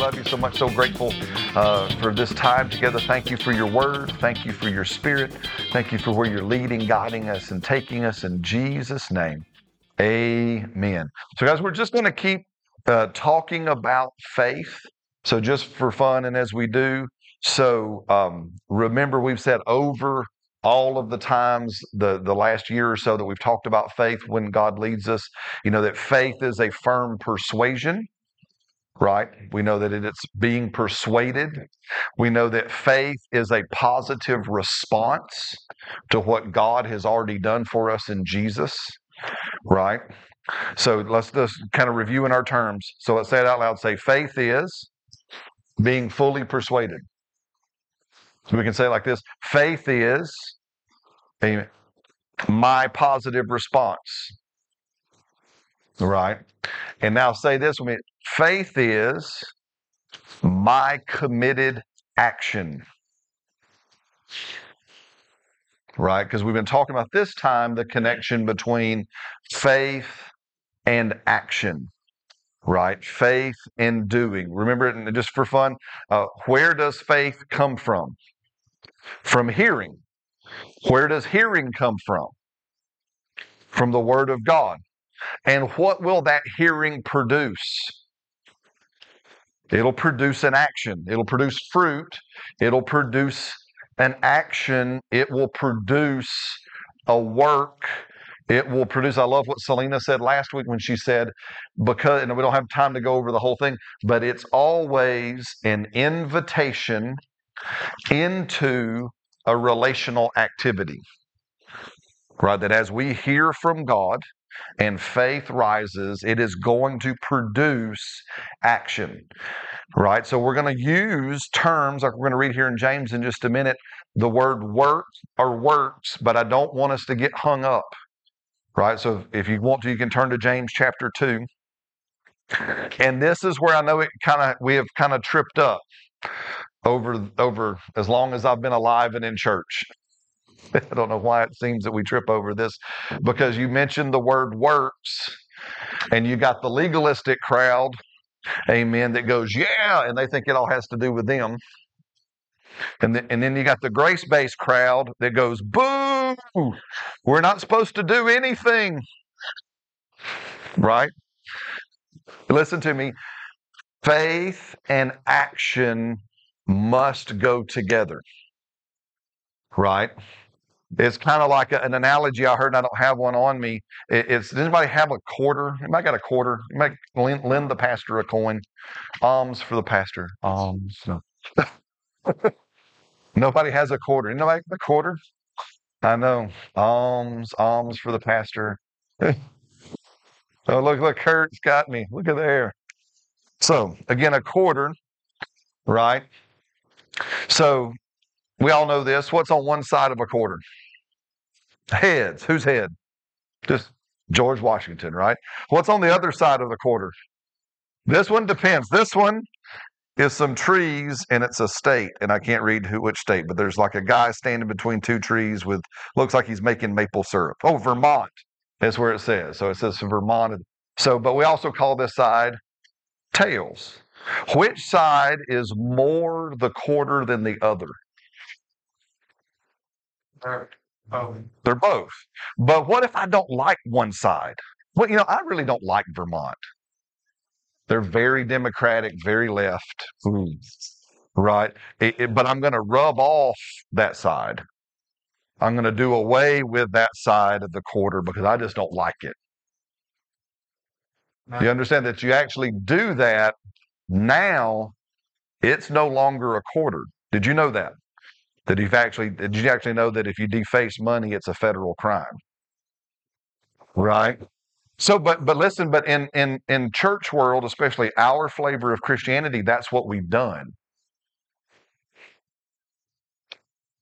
Love you so much, so grateful uh, for this time together. Thank you for your word. Thank you for your spirit. Thank you for where you're leading, guiding us, and taking us in Jesus' name. Amen. So, guys, we're just going to keep uh, talking about faith. So, just for fun, and as we do, so um, remember, we've said over all of the times the the last year or so that we've talked about faith when God leads us, you know that faith is a firm persuasion. Right? We know that it's being persuaded. We know that faith is a positive response to what God has already done for us in Jesus. Right? So let's just kind of review in our terms. So let's say it out loud. Say, faith is being fully persuaded. So we can say like this faith is my positive response. Right? And now say this with me faith is my committed action. Right? Because we've been talking about this time the connection between faith and action right? Faith and doing. Remember, it just for fun, uh, where does faith come from? From hearing. Where does hearing come from? From the Word of God. And what will that hearing produce? It'll produce an action. It'll produce fruit. It'll produce an action. It will produce a work it will produce. I love what Selena said last week when she said, because, and we don't have time to go over the whole thing, but it's always an invitation into a relational activity. Right? That as we hear from God and faith rises, it is going to produce action. Right? So we're going to use terms like we're going to read here in James in just a minute the word work or works, but I don't want us to get hung up right? So if you want to, you can turn to James chapter 2. And this is where I know it kind of we have kind of tripped up over over as long as I've been alive and in church. I don't know why it seems that we trip over this because you mentioned the word works and you got the legalistic crowd, amen, that goes, yeah, and they think it all has to do with them. And, the, and then you got the grace based crowd that goes, boo, we're not supposed to do anything. Right? Listen to me. Faith and action must go together. Right? It's kind of like a, an analogy I heard, and I don't have one on me. It, it's does anybody have a quarter? Anybody got a quarter? Anybody lend, lend the pastor a coin. Alms for the pastor. Alms. No. Nobody has a quarter. Nobody a quarter? I know. Alms, alms for the pastor. oh, look, look, Kurt's got me. Look at there. So, again, a quarter, right? So, we all know this. What's on one side of a quarter? Heads. Whose head? Just George Washington, right? What's on the other side of the quarter? This one depends. This one is some trees and it's a state and i can't read who which state but there's like a guy standing between two trees with looks like he's making maple syrup oh vermont is where it says so it says vermont so but we also call this side tails which side is more the quarter than the other both. they're both but what if i don't like one side well you know i really don't like vermont they're very democratic, very left. Hmm. Right? It, it, but I'm going to rub off that side. I'm going to do away with that side of the quarter because I just don't like it. You understand that you actually do that now, it's no longer a quarter. Did you know that? That you've actually did you actually know that if you deface money, it's a federal crime? Right? So, but but listen, but in in in church world, especially our flavor of Christianity, that's what we've done.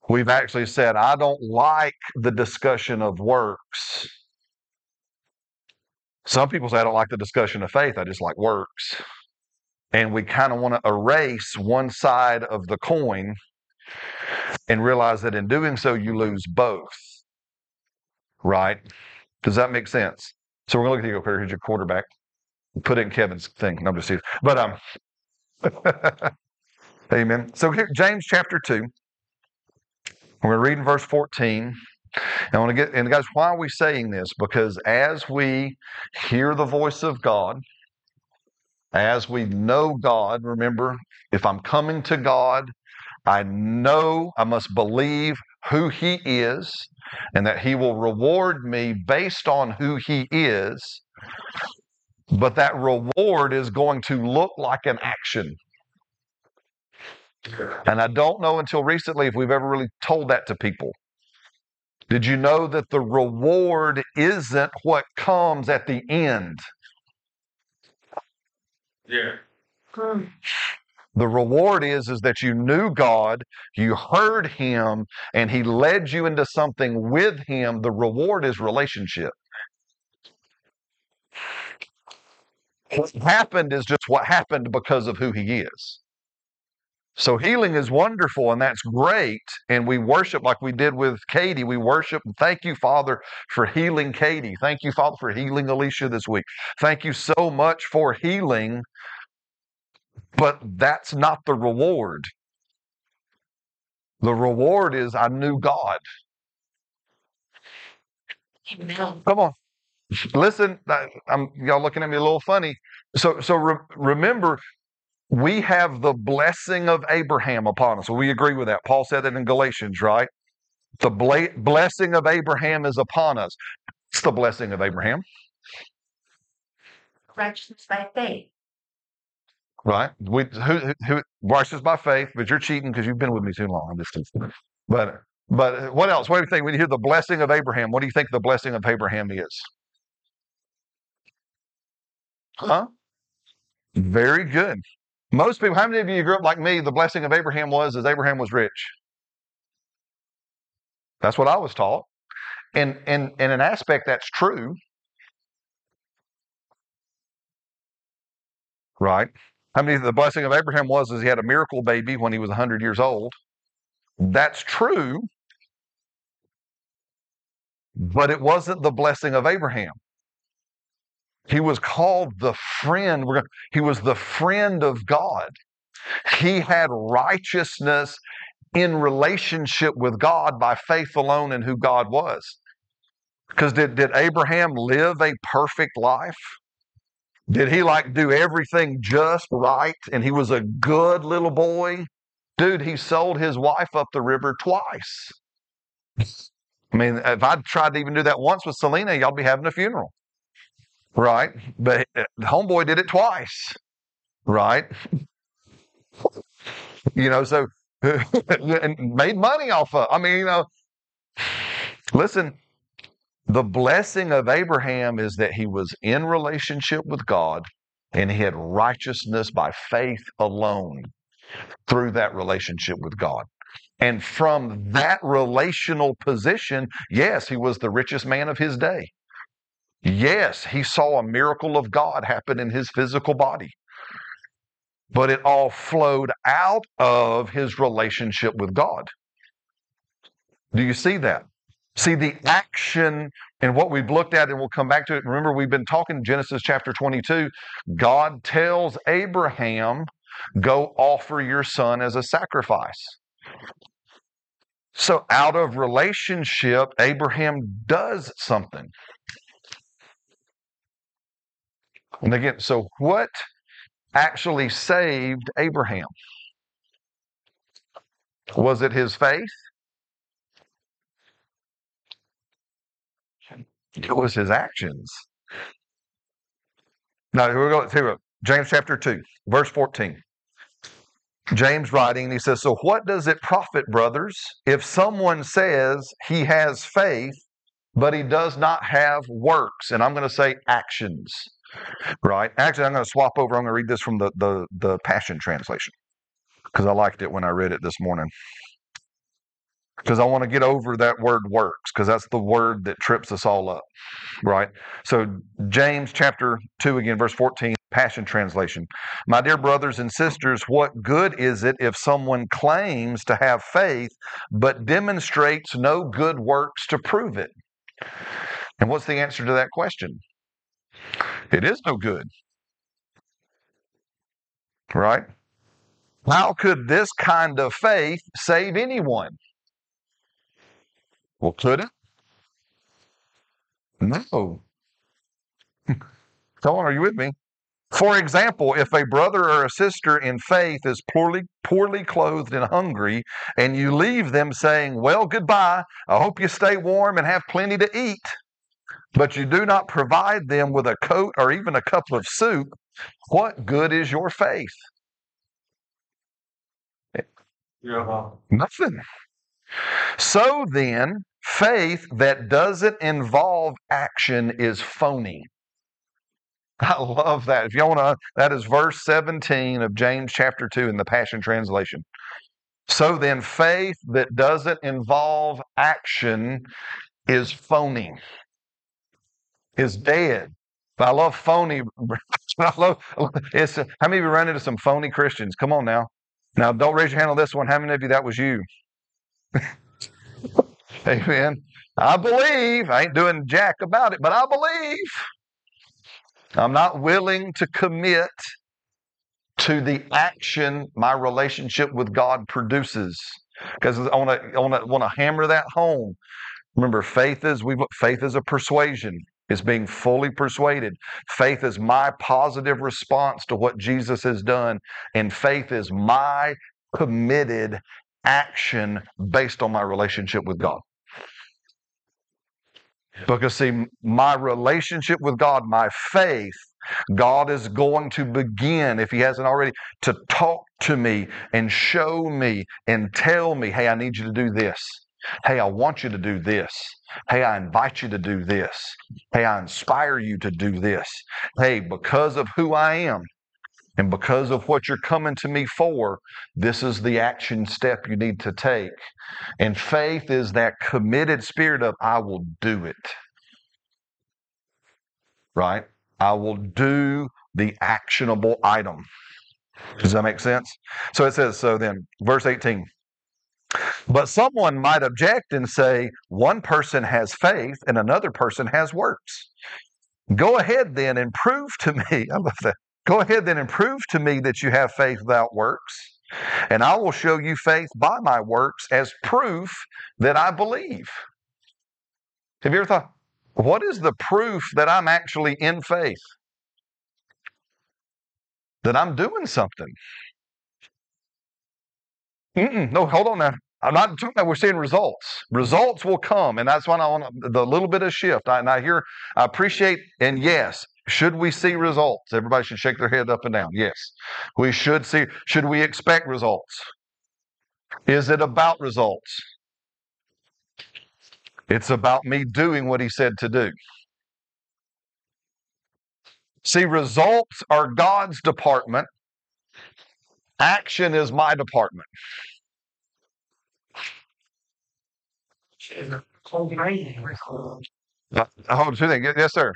We've actually said, I don't like the discussion of works. Some people say, I don't like the discussion of faith, I just like works. And we kind of want to erase one side of the coin and realize that in doing so, you lose both. Right? Does that make sense? So we're going to look at you, okay, here's your quarterback. Put in Kevin's thing. No, I'm just. But um, Amen. So here, James chapter 2. We're going to read in verse 14. I want to get, and guys, why are we saying this? Because as we hear the voice of God, as we know God, remember, if I'm coming to God, I know I must believe who He is and that He will reward me based on who He is. But that reward is going to look like an action. And I don't know until recently if we've ever really told that to people. Did you know that the reward isn't what comes at the end? Yeah. Hmm. The reward is is that you knew God, you heard him and he led you into something with him. The reward is relationship. What happened is just what happened because of who he is. So healing is wonderful and that's great. And we worship like we did with Katie. We worship and thank you, Father, for healing Katie. Thank you, Father, for healing Alicia this week. Thank you so much for healing. But that's not the reward. The reward is I knew God. Amen. Come on. Listen, I- I'm, y'all looking at me a little funny. So, so re- remember, we have the blessing of Abraham upon us. We agree with that. Paul said that in Galatians, right? The bla- blessing of Abraham is upon us. It's the blessing of Abraham, Righteousness by faith. Right? We who, who, who righteous by faith, but you're cheating because you've been with me too long. I'm just teasing. But but uh, what else? What do you think when you hear the blessing of Abraham? What do you think the blessing of Abraham is? Huh? Very good. Most people, how many of you grew up like me? The blessing of Abraham was as Abraham was rich. That's what I was taught. And and in an aspect that's true. Right? How many the blessing of Abraham was is he had a miracle baby when he was 100 years old. That's true. But it wasn't the blessing of Abraham. He was called the friend. He was the friend of God. He had righteousness in relationship with God by faith alone in who God was. Because did, did Abraham live a perfect life? Did he like do everything just right and he was a good little boy? Dude, he sold his wife up the river twice. I mean, if I'd tried to even do that once with Selena, y'all be having a funeral. Right? But uh, homeboy did it twice. Right? You know, so and made money off of. I mean, you know, listen, the blessing of Abraham is that he was in relationship with God and he had righteousness by faith alone through that relationship with God. And from that relational position, yes, he was the richest man of his day. Yes, he saw a miracle of God happen in his physical body. But it all flowed out of his relationship with God. Do you see that? See the action and what we've looked at, and we'll come back to it. Remember, we've been talking Genesis chapter 22. God tells Abraham, Go offer your son as a sacrifice. So, out of relationship, Abraham does something. And again, so what actually saved Abraham? Was it his faith? It was his actions. Now, we're going to James chapter 2, verse 14. James writing, and he says, So what does it profit, brothers, if someone says he has faith, but he does not have works? And I'm going to say actions, right? Actually, I'm going to swap over. I'm going to read this from the, the, the Passion Translation because I liked it when I read it this morning. Because I want to get over that word works, because that's the word that trips us all up, right? So, James chapter 2, again, verse 14, Passion Translation. My dear brothers and sisters, what good is it if someone claims to have faith but demonstrates no good works to prove it? And what's the answer to that question? It is no good. Right? How could this kind of faith save anyone? Well, could it? No. Come on, are you with me? For example, if a brother or a sister in faith is poorly poorly clothed and hungry, and you leave them saying, Well, goodbye, I hope you stay warm and have plenty to eat, but you do not provide them with a coat or even a cup of soup, what good is your faith? Yeah. Nothing. So then, faith that doesn't involve action is phony. I love that. If y'all want to, that is verse 17 of James chapter 2 in the Passion Translation. So then, faith that doesn't involve action is phony, is dead. I love phony. I love it's how many of you run into some phony Christians? Come on now. Now don't raise your hand on this one. How many of you that was you? Amen. I believe. I ain't doing jack about it, but I believe. I'm not willing to commit to the action my relationship with God produces. Because I want to want to hammer that home. Remember, faith is we faith is a persuasion. It's being fully persuaded. Faith is my positive response to what Jesus has done, and faith is my committed action based on my relationship with God. Because, see, my relationship with God, my faith, God is going to begin, if He hasn't already, to talk to me and show me and tell me, hey, I need you to do this. Hey, I want you to do this. Hey, I invite you to do this. Hey, I inspire you to do this. Hey, because of who I am and because of what you're coming to me for, this is the action step you need to take. And faith is that committed spirit of, I will do it. Right? I will do the actionable item. Does that make sense? So it says, so then, verse 18. But someone might object and say, one person has faith and another person has works. Go ahead then and prove to me, I love that. Go ahead then and prove to me that you have faith without works, and I will show you faith by my works as proof that I believe. Have you ever thought, what is the proof that I'm actually in faith? That I'm doing something. Mm-mm, no, hold on now. I'm not talking about we're seeing results. Results will come, and that's why I want the little bit of shift. I, and I hear, I appreciate, and yes, should we see results? Everybody should shake their head up and down. Yes, we should see. Should we expect results? Is it about results? It's about me doing what he said to do. See, results are God's department, action is my department. Oh, two things. Yes, sir.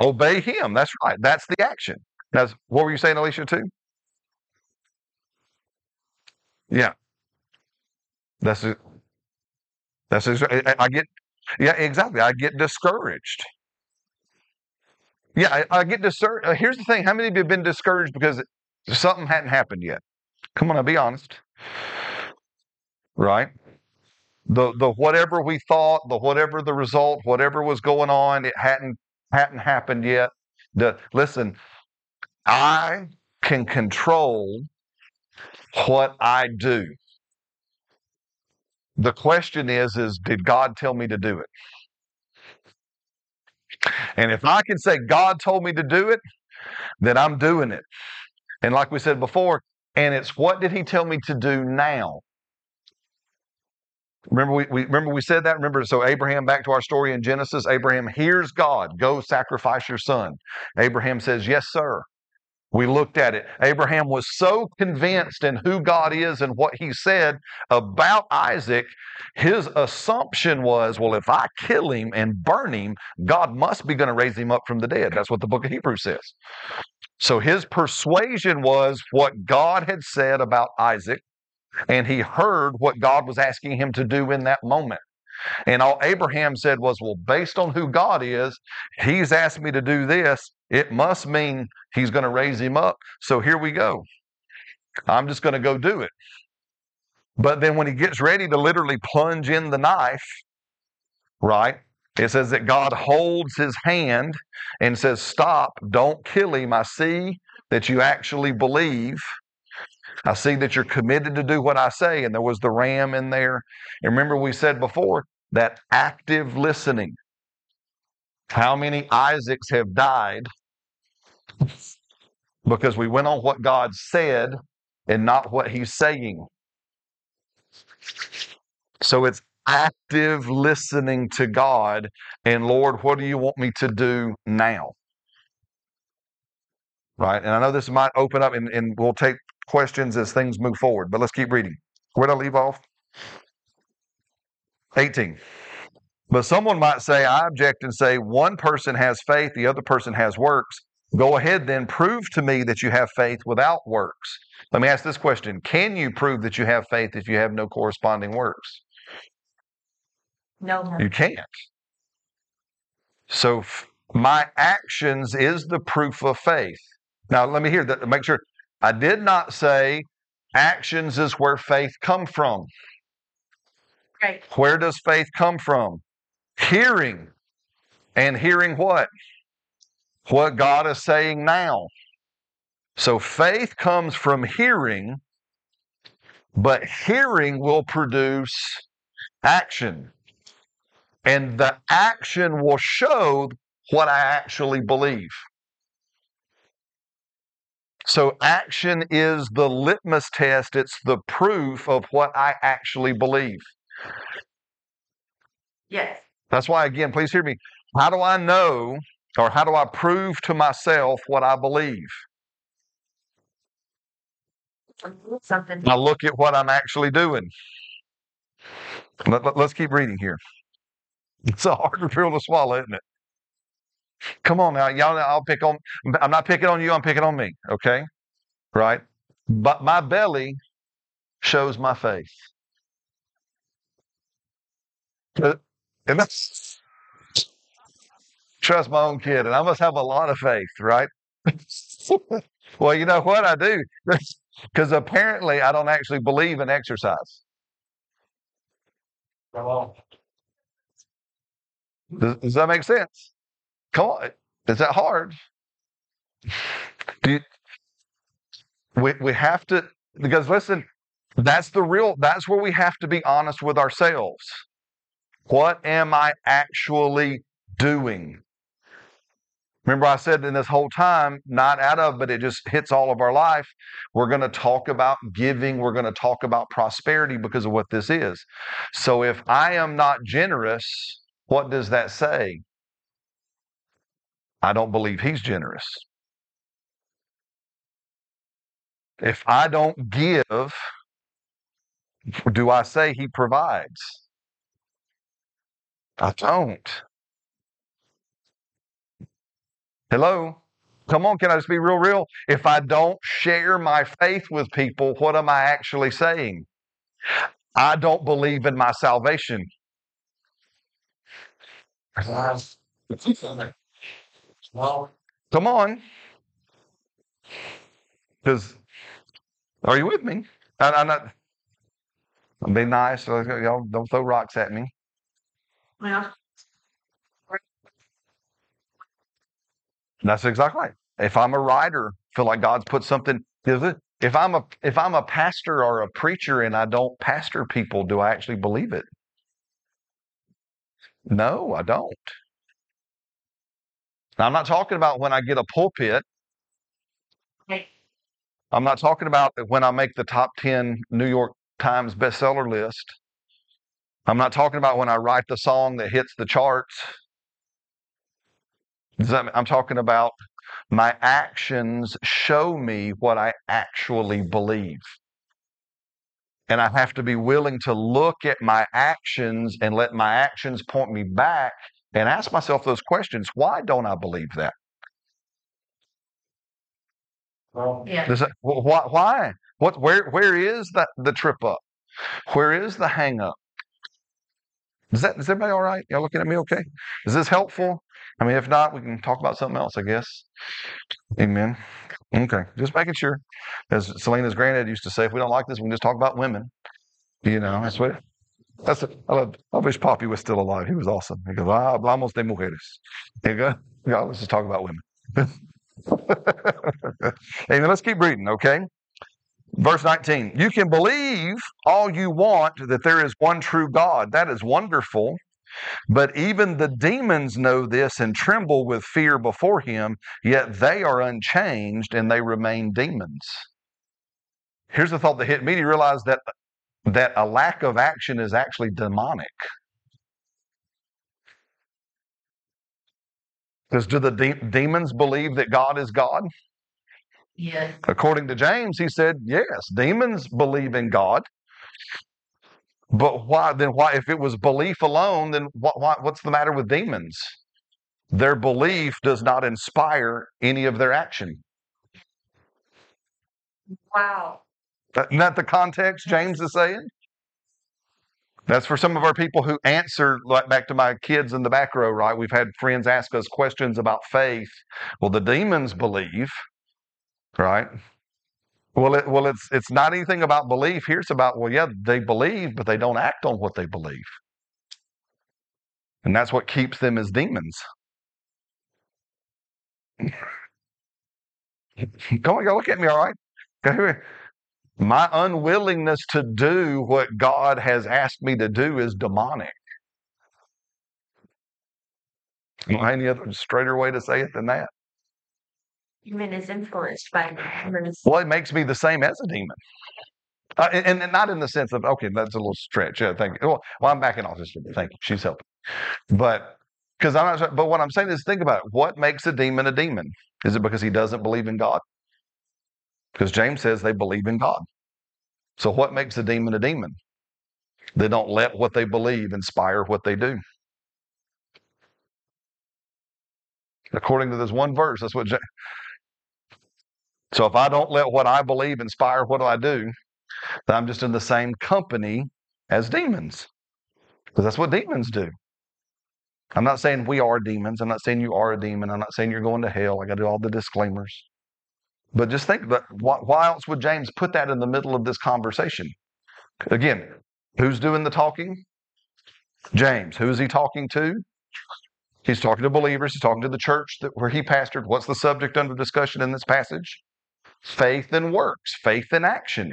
Obey him. That's right. That's the action. That's what were you saying, Alicia, too? Yeah. That's it. That's ex- I I get yeah, exactly. I get discouraged. Yeah, I, I get discouraged. Uh, here's the thing: how many of you have been discouraged because something hadn't happened yet? Come on, I'll be honest. Right? The the whatever we thought, the whatever the result, whatever was going on, it hadn't hadn't happened yet. The listen, I can control what I do. The question is, is did God tell me to do it? And if I can say God told me to do it, then I'm doing it. And like we said before, and it's what did he tell me to do now? Remember we, we remember we said that. Remember, so Abraham, back to our story in Genesis, Abraham hears God, go sacrifice your son. Abraham says, Yes, sir. We looked at it. Abraham was so convinced in who God is and what he said about Isaac, his assumption was, well, if I kill him and burn him, God must be going to raise him up from the dead. That's what the book of Hebrews says. So his persuasion was what God had said about Isaac, and he heard what God was asking him to do in that moment. And all Abraham said was, Well, based on who God is, he's asked me to do this. It must mean he's going to raise him up. So here we go. I'm just going to go do it. But then when he gets ready to literally plunge in the knife, right? It says that God holds his hand and says, Stop, don't kill him. I see that you actually believe. I see that you're committed to do what I say. And there was the ram in there. And remember, we said before that active listening. How many Isaacs have died because we went on what God said and not what he's saying? So it's active listening to God and Lord, what do you want me to do now? Right? And I know this might open up and, and we'll take questions as things move forward, but let's keep reading. Where'd I leave off? 18. But someone might say, I object and say, one person has faith, the other person has works. Go ahead then, prove to me that you have faith without works. Let me ask this question Can you prove that you have faith if you have no corresponding works? No. You can't. So f- my actions is the proof of faith. Now let me hear that. Make sure I did not say actions is where faith come from. Right. Where does faith come from? Hearing. And hearing what? What God is saying now. So faith comes from hearing, but hearing will produce action. And the action will show what I actually believe. So action is the litmus test, it's the proof of what I actually believe. Yes. That's why, again, please hear me. How do I know or how do I prove to myself what I believe? Something. I look at what I'm actually doing. Let, us keep reading here. It's a hard pill to swallow, isn't it? Come on now, y'all. I'll pick on. I'm not picking on you. I'm picking on me. Okay, right? But my belly shows my faith. Uh, And that's trust my own kid, and I must have a lot of faith, right? well, you know what I do, because apparently I don't actually believe in exercise. Come on. Does, does that make sense? Come on, is that hard? We we have to because listen, that's the real. That's where we have to be honest with ourselves. What am I actually doing? Remember, I said in this whole time, not out of, but it just hits all of our life. We're going to talk about giving. We're going to talk about prosperity because of what this is. So if I am not generous, what does that say? I don't believe he's generous. If I don't give, do I say he provides? I don't. Hello? Come on, can I just be real, real? If I don't share my faith with people, what am I actually saying? I don't believe in my salvation. Well, Come on. Because, are you with me? I, I'm not. Be nice. uh, Y'all don't throw rocks at me. Yeah. That's exactly right. If I'm a writer, feel like God's put something. If I'm a if I'm a pastor or a preacher and I don't pastor people, do I actually believe it? No, I don't. Now, I'm not talking about when I get a pulpit. I'm not talking about when I make the top 10 New York Times bestseller list. I'm not talking about when I write the song that hits the charts. I'm talking about my actions show me what I actually believe. And I have to be willing to look at my actions and let my actions point me back and ask myself those questions. Why don't I believe that? well, yeah. Does that wh- why? Why? What? Where? Where is that the trip up? Where is the hang up? Is that is everybody all right? Y'all looking at me okay? Is this helpful? I mean, if not, we can talk about something else, I guess. Amen. Okay, just making sure. As Selena's granddad used to say, if we don't like this, we can just talk about women. You know, that's what. That's it. I, love, I wish Poppy was still alive. He was awesome. He goes, ah, hablamos de mujeres. There you go. Yeah, let's just talk about women. Amen. Let's keep reading, okay? Verse 19. You can believe all you want that there is one true God. That is wonderful. But even the demons know this and tremble with fear before him, yet they are unchanged and they remain demons. Here's the thought that hit me. You realize that, that a lack of action is actually demonic? Because do the de- demons believe that God is God? Yes. According to James, he said, yes, demons believe in God. But why then? Why, if it was belief alone, then what, why, what's the matter with demons? Their belief does not inspire any of their action. Wow. That- Isn't that the context James is saying? That's for some of our people who answer, like back to my kids in the back row, right? We've had friends ask us questions about faith. Well, the demons believe, right? Well, it, well, it's it's not anything about belief. Here's about well, yeah, they believe, but they don't act on what they believe, and that's what keeps them as demons. Come on, y'all look at me, all right? My unwillingness to do what God has asked me to do is demonic. Any other straighter way to say it than that? Human is influenced by demons. Well, it makes me the same as a demon. Uh, and, and not in the sense of, okay, that's a little stretch. Yeah, thank you. Well, well I'm backing off just a bit. Thank you. She's helping. But because I'm not, but what I'm saying is think about it. What makes a demon a demon? Is it because he doesn't believe in God? Because James says they believe in God. So what makes a demon a demon? They don't let what they believe inspire what they do. According to this one verse, that's what. Ja- so if I don't let what I believe inspire what do I do, then I'm just in the same company as demons. Because that's what demons do. I'm not saying we are demons. I'm not saying you are a demon. I'm not saying you're going to hell. I got to do all the disclaimers. But just think but why, else would James put that in the middle of this conversation? Again, who's doing the talking? James. Who is he talking to? He's talking to believers. He's talking to the church that, where he pastored. What's the subject under discussion in this passage? Faith and works, faith and action.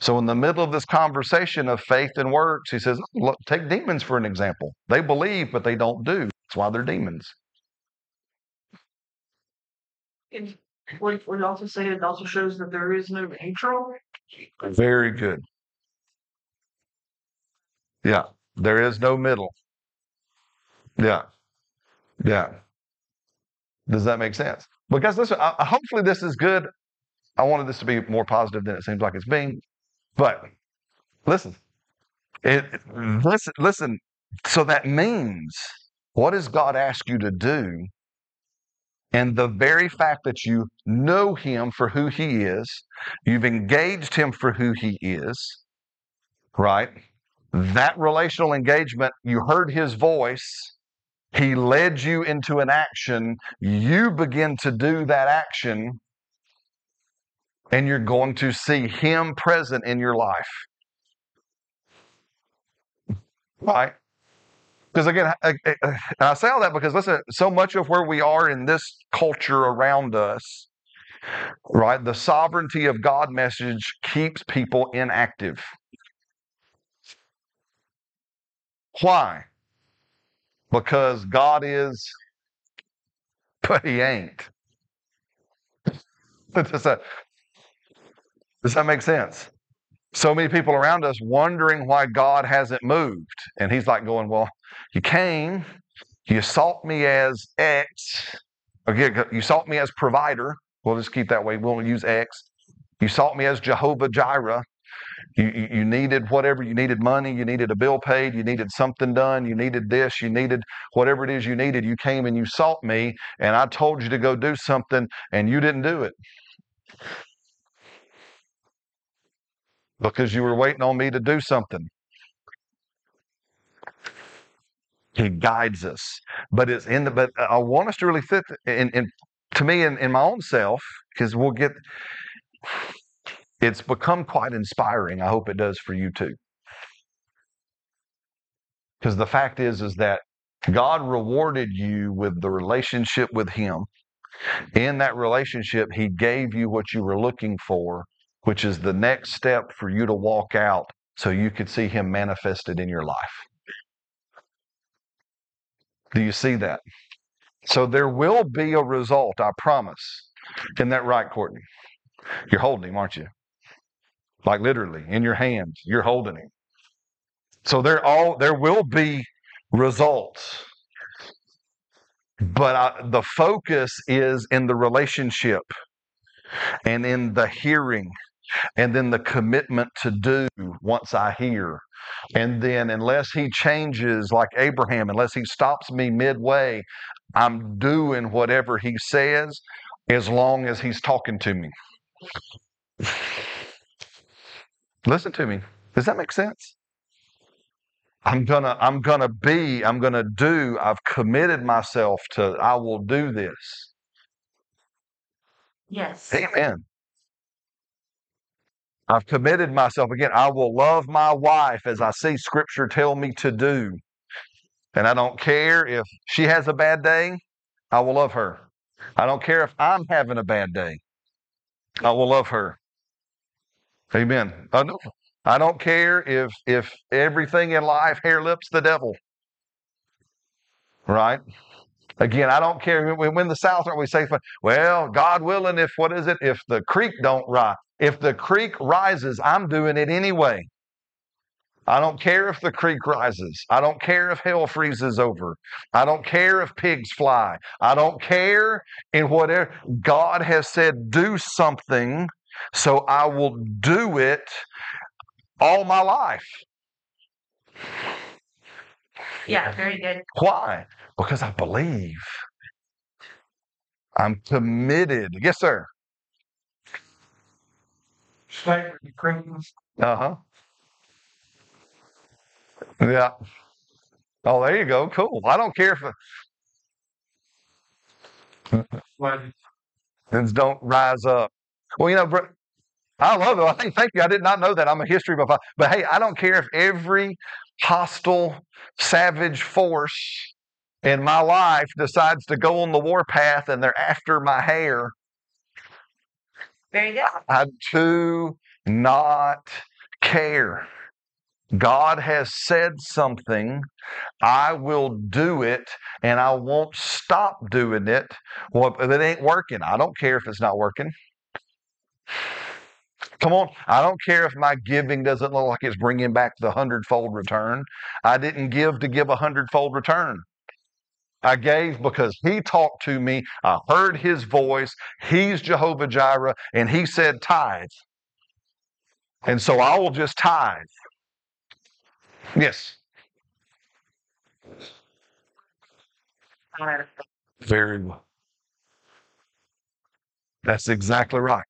So, in the middle of this conversation of faith and works, he says, Look, take demons for an example. They believe, but they don't do. That's why they're demons. What we also say it also shows that there is no neutral. Very good. Yeah, there is no middle. Yeah, yeah. Does that make sense? Because listen, I- hopefully this is good. I wanted this to be more positive than it seems like it's being, but listen, it, listen, listen. So that means what does God ask you to do? And the very fact that you know Him for who He is, you've engaged Him for who He is, right? That relational engagement, you heard His voice, He led you into an action, you begin to do that action, and you're going to see Him present in your life. Right? Because again, I, I- I- say all that because listen, so much of where we are in this culture around us, right? The sovereignty of God message keeps people inactive. Why? Because God is, but He ain't. does, that, does that make sense? So many people around us wondering why God hasn't moved. And He's like going, Well, you came, you sought me as X, okay, you sought me as provider. We'll just keep that way. We won't use X. You sought me as Jehovah Jireh. You, you, you needed whatever. You needed money. You needed a bill paid. You needed something done. You needed this. You needed whatever it is you needed. You came and you sought me, and I told you to go do something, and you didn't do it because you were waiting on me to do something. He guides us. But it's in the, but I want us to really fit, in, in to me, in, in my own self, because we'll get, it's become quite inspiring. I hope it does for you too. Because the fact is, is that God rewarded you with the relationship with Him. In that relationship, He gave you what you were looking for, which is the next step for you to walk out so you could see Him manifested in your life. Do you see that? So there will be a result, I promise. Isn't that right, Courtney? You're holding him, aren't you? Like literally in your hands, you're holding him. So there all there will be results. But I, the focus is in the relationship and in the hearing and then the commitment to do once I hear. And then, unless he changes like Abraham, unless he stops me midway, I'm doing whatever he says as long as he's talking to me. Listen to me. Does that make sense? I'm gonna, I'm gonna be, I'm gonna do, I've committed myself to, I will do this. Yes. Amen. I've committed myself again. I will love my wife as I see scripture tell me to do. And I don't care if she has a bad day, I will love her. I don't care if I'm having a bad day, I will love her. Amen. I don't, I don't care if if everything in life hair lips the devil. Right? Again, I don't care when, the South aren't we say, well, God willing, if what is it, if the creek don't rise, if the creek rises, I'm doing it anyway. I don't care if the creek rises. I don't care if hell freezes over. I don't care if pigs fly. I don't care in whatever. God has said, do something, so I will do it all my life. Yeah, very good. Why? Because I believe. I'm committed. Yes, sir. Slavery, Ukraine. Uh huh. Yeah. Oh, there you go. Cool. I don't care if things don't rise up. Well, you know, bro, I love it. I think, thank you. I did not know that. I'm a history buff. But hey, I don't care if every hostile, savage force in my life decides to go on the warpath and they're after my hair. Very good. I do not care. God has said something, I will do it, and I won't stop doing it. Well, if it ain't working, I don't care if it's not working. Come on, I don't care if my giving doesn't look like it's bringing back the hundredfold return. I didn't give to give a hundredfold return. I gave because he talked to me. I heard his voice. He's Jehovah Jireh, and he said tithe. And so I will just tithe. Yes. Very well. That's exactly right.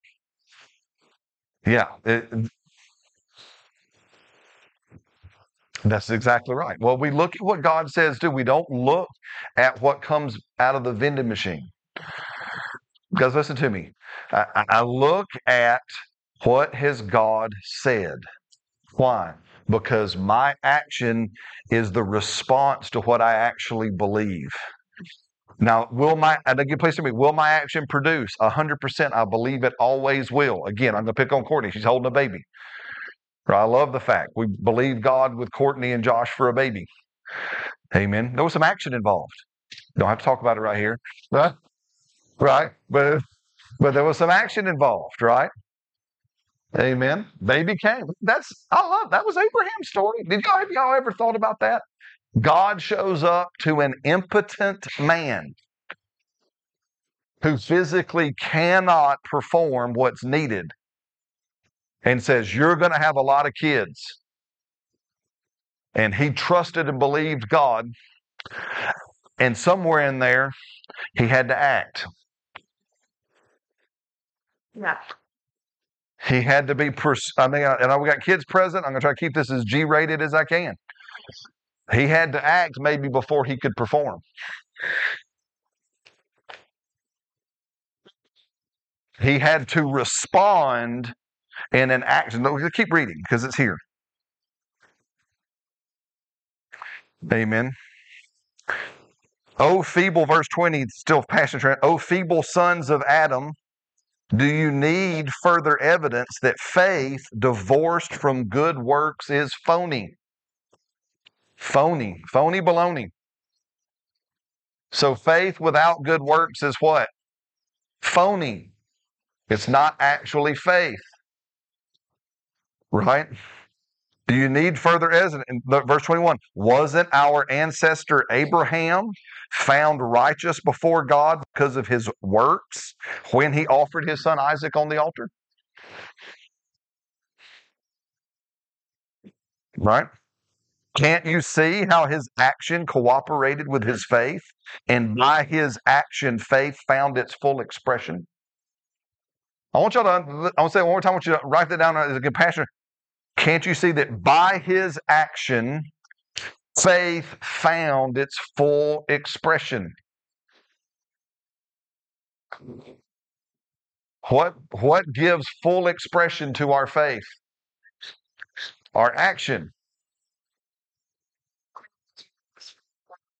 Yeah. it- that's exactly right. Well, we look at what God says do. We don't look at what comes out of the vending machine. Guys, listen to me. I, I- look at what has God said. Why? Because my action is the response to what I actually believe. Now, will my, and again, please to me, will my action produce? Hundred percent, I believe it always will. Again, I'm going to pick on Courtney. She's holding a baby. I love the fact we believe God with Courtney and Josh for a baby. Amen. There was some action involved. Don't have to talk about it right here. Right? Right? But, but there was some action involved, right? Amen. Baby came. That's I love that was Abraham's story. Did y'all have y'all ever thought about that? God shows up to an impotent man who physically cannot perform what's needed and says, You're going to have a lot of kids. And he trusted and believed God. And somewhere in there, he had to act. Yeah. He had to be, pers- I mean, and I, we got kids present. I'm going to try to keep this as G rated as I can. He had to act maybe before he could perform. He had to respond in an action. No, keep reading because it's here. Amen. O feeble, verse 20, still passion trend. O feeble sons of Adam, do you need further evidence that faith divorced from good works is phony? Phony, phony baloney. So faith without good works is what? Phony. It's not actually faith. Right? Do you need further evidence? Verse 21 Wasn't our ancestor Abraham found righteous before God because of his works when he offered his son Isaac on the altar? Right? Can't you see how his action cooperated with his faith? And by his action, faith found its full expression. I want y'all to, I want to say one more time. I want you to write that down as a compassion. Can't you see that by his action, faith found its full expression? What, what gives full expression to our faith? Our action.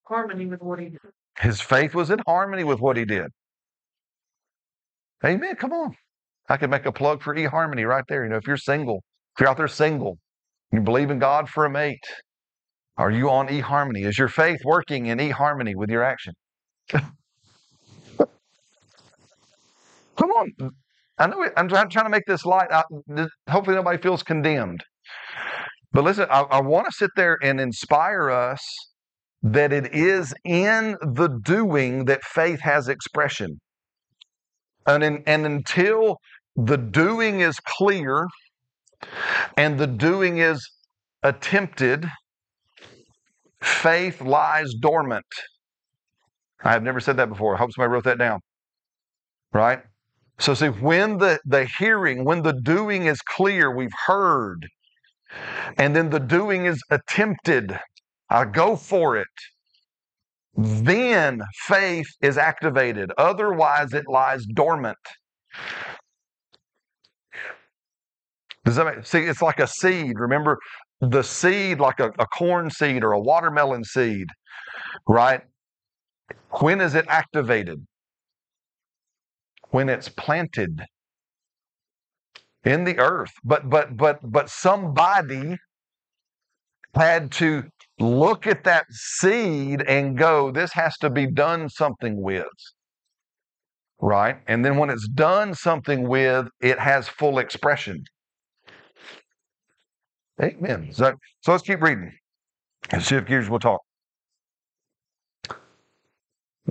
Harmony with what he did. His faith was in harmony with what he did. Amen. Come on. I could make a plug for eHarmony right there. You know, if you're single, if you're out there single, you believe in God for a mate, are you on eHarmony? Is your faith working in eHarmony with your action? Come on. I know it, I'm trying to make this light. I, hopefully, nobody feels condemned. But listen, I, I want to sit there and inspire us that it is in the doing that faith has expression. And, in, and until the doing is clear and the doing is attempted, faith lies dormant. I have never said that before. I hope somebody wrote that down. Right? So, see, when the, the hearing, when the doing is clear, we've heard, and then the doing is attempted, I go for it. Then faith is activated. Otherwise, it lies dormant. Does that make see? It's like a seed. Remember the seed, like a, a corn seed or a watermelon seed, right? When is it activated? When it's planted in the earth. But but but but somebody had to look at that seed and go, this has to be done something with. Right? And then when it's done something with, it has full expression. Amen. So, so let's keep reading and shift gears. We'll talk.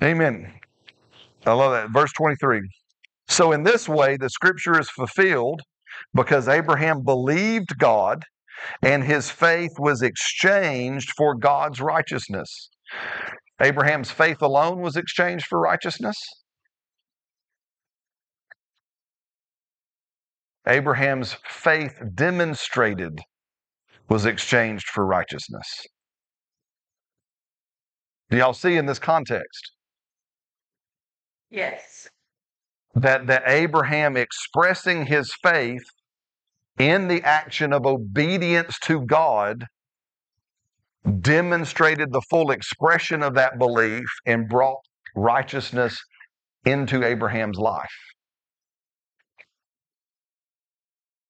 Amen. I love that. Verse 23. So, in this way, the scripture is fulfilled because Abraham believed God and his faith was exchanged for God's righteousness. Abraham's faith alone was exchanged for righteousness. Abraham's faith demonstrated was exchanged for righteousness. Do y'all see in this context Yes. that, that Abraham expressing his faith in the action of obedience to God demonstrated the full expression of that belief and brought righteousness into Abraham's life.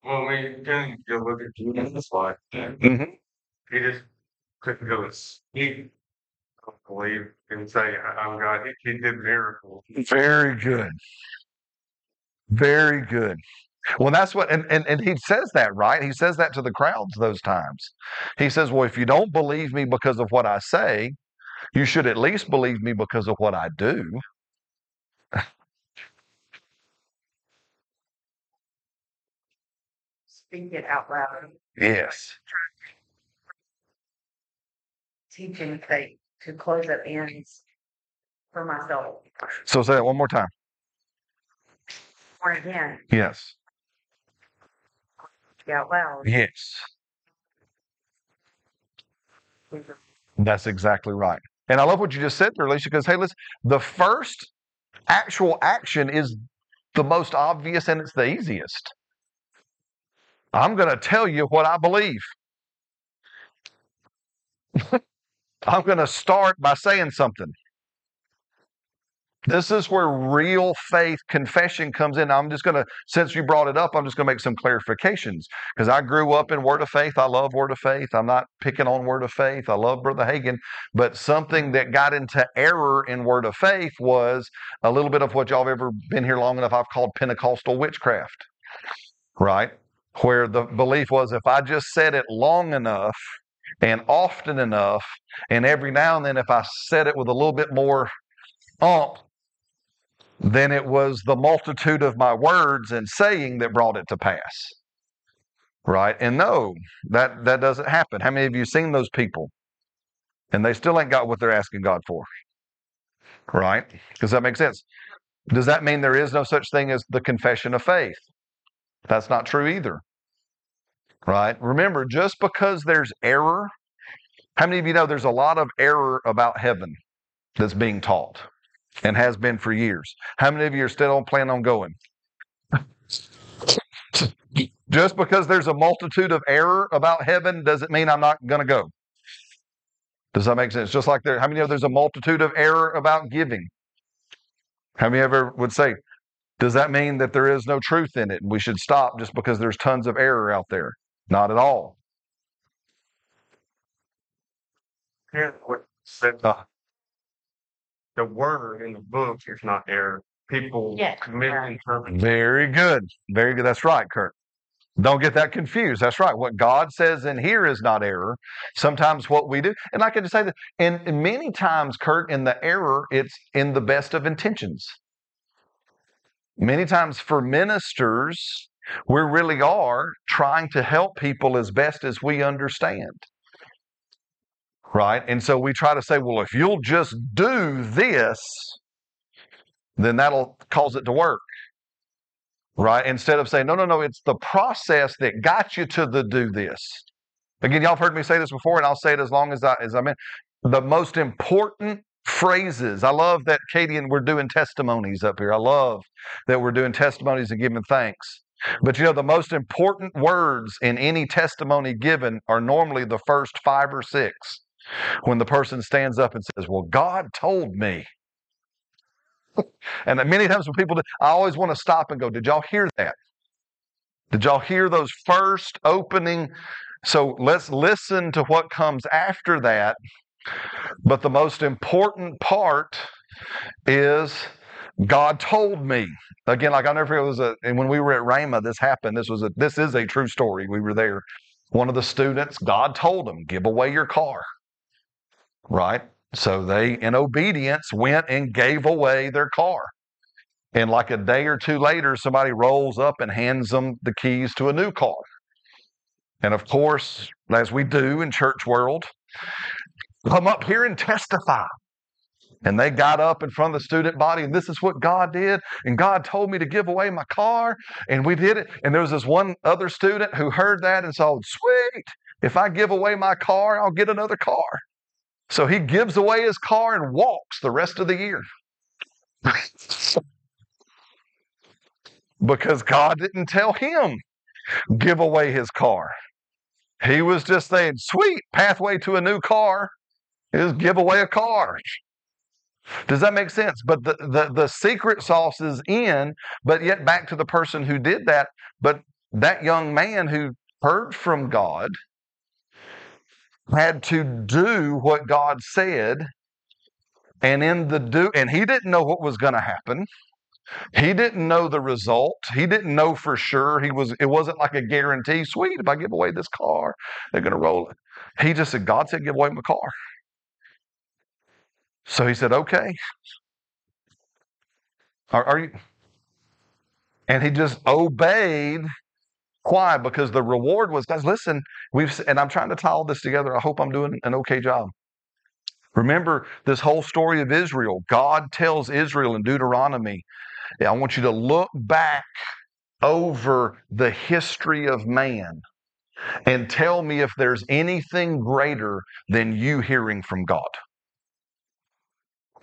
Well, we can go look at Jesus' life. Mm-hmm. He just couldn't go and speak, I don't believe, and say, "I- I'm God. He, he did miracles. Very good. Very good. Well, that's what, and, and, and he says that, right? He says that to the crowds those times. He says, Well, if you don't believe me because of what I say, you should at least believe me because of what I do. Speak it out loud. Yes. Teaching faith to close up ends for myself. So say that one more time. Or again, Yes. out loud. Yes. That's exactly right. And I love what you just said there, Alicia, because hey, listen, the first actual action is the most obvious and it's the easiest. I'm going to tell you what I believe. I'm going to start by saying something. This is where real faith confession comes in. I'm just going to, since you brought it up, I'm just going to make some clarifications because I grew up in Word of Faith. I love Word of Faith. I'm not picking on Word of Faith. I love Brother Hagin. But something that got into error in Word of Faith was a little bit of what y'all have ever been here long enough, I've called Pentecostal witchcraft, right? Where the belief was if I just said it long enough and often enough, and every now and then if I said it with a little bit more ump, then it was the multitude of my words and saying that brought it to pass. Right? And no, that, that doesn't happen. How many of you seen those people? And they still ain't got what they're asking God for. Right? Does that make sense? Does that mean there is no such thing as the confession of faith? That's not true either. Right? Remember, just because there's error, how many of you know there's a lot of error about heaven that's being taught? and has been for years. How many of you are still planning on going? Just because there's a multitude of error about heaven doesn't mean I'm not going to go. Does that make sense? Just like there, how many of there's a multitude of error about giving? How many ever would say, does that mean that there is no truth in it and we should stop just because there's tons of error out there? Not at all. Here's what said Uh, the word in the book is not error. People Yeah, misinterpret. Very good. Very good. That's right, Kurt. Don't get that confused. That's right. What God says in here is not error. Sometimes what we do, and I can just say that, and and many times, Kurt, in the error, it's in the best of intentions. Many times for ministers, we really are trying to help people as best as we understand. Right? And so we try to say, well, if you'll just do this, then that'll cause it to work right? Instead of saying, no, no, no, it's the process that got you to the do this. Again, y'all have heard me say this before, and I'll say it as long as I as I'm in. The most important phrases. I love that Katie and we're doing testimonies up here. I love that we're doing testimonies and giving thanks. But you know, the most important words in any testimony given are normally the first five or six. When the person stands up and says, Well, God told me. And many times when people do, I always want to stop and go, Did y'all hear that? Did y'all hear those first opening? So let's listen to what comes after that. But the most important part is God told me. Again, like I never forget, it was a, and when we were at Rhema, this happened. This was a, this is a true story. We were there. One of the students, God told him, give away your car. Right? So they, in obedience, went and gave away their car. And like a day or two later, somebody rolls up and hands them the keys to a new car. And of course, as we do in church world, come up here and testify. And they got up in front of the student body, and this is what God did. And God told me to give away my car, and we did it. And there was this one other student who heard that and said, Sweet, if I give away my car, I'll get another car. So he gives away his car and walks the rest of the year. because God didn't tell him give away his car. He was just saying, "Sweet, pathway to a new car is give away a car." Does that make sense? But the, the, the secret sauce is in, but yet back to the person who did that. But that young man who heard from God had to do what God said. And in the do, and he didn't know what was going to happen. He didn't know the result. He didn't know for sure. He was. It wasn't like a guarantee. Sweet, if I give away this car, they're going to roll it. He just said, God said, give away my car. So he said, okay. Are, are you? And he just obeyed. Why? Because the reward was, guys, listen, we've, and I'm trying to tie all this together. I hope I'm doing an okay job. Remember this whole story of Israel. God tells Israel in Deuteronomy, I want you to look back over the history of man. and tell me if there's anything greater than you hearing from God.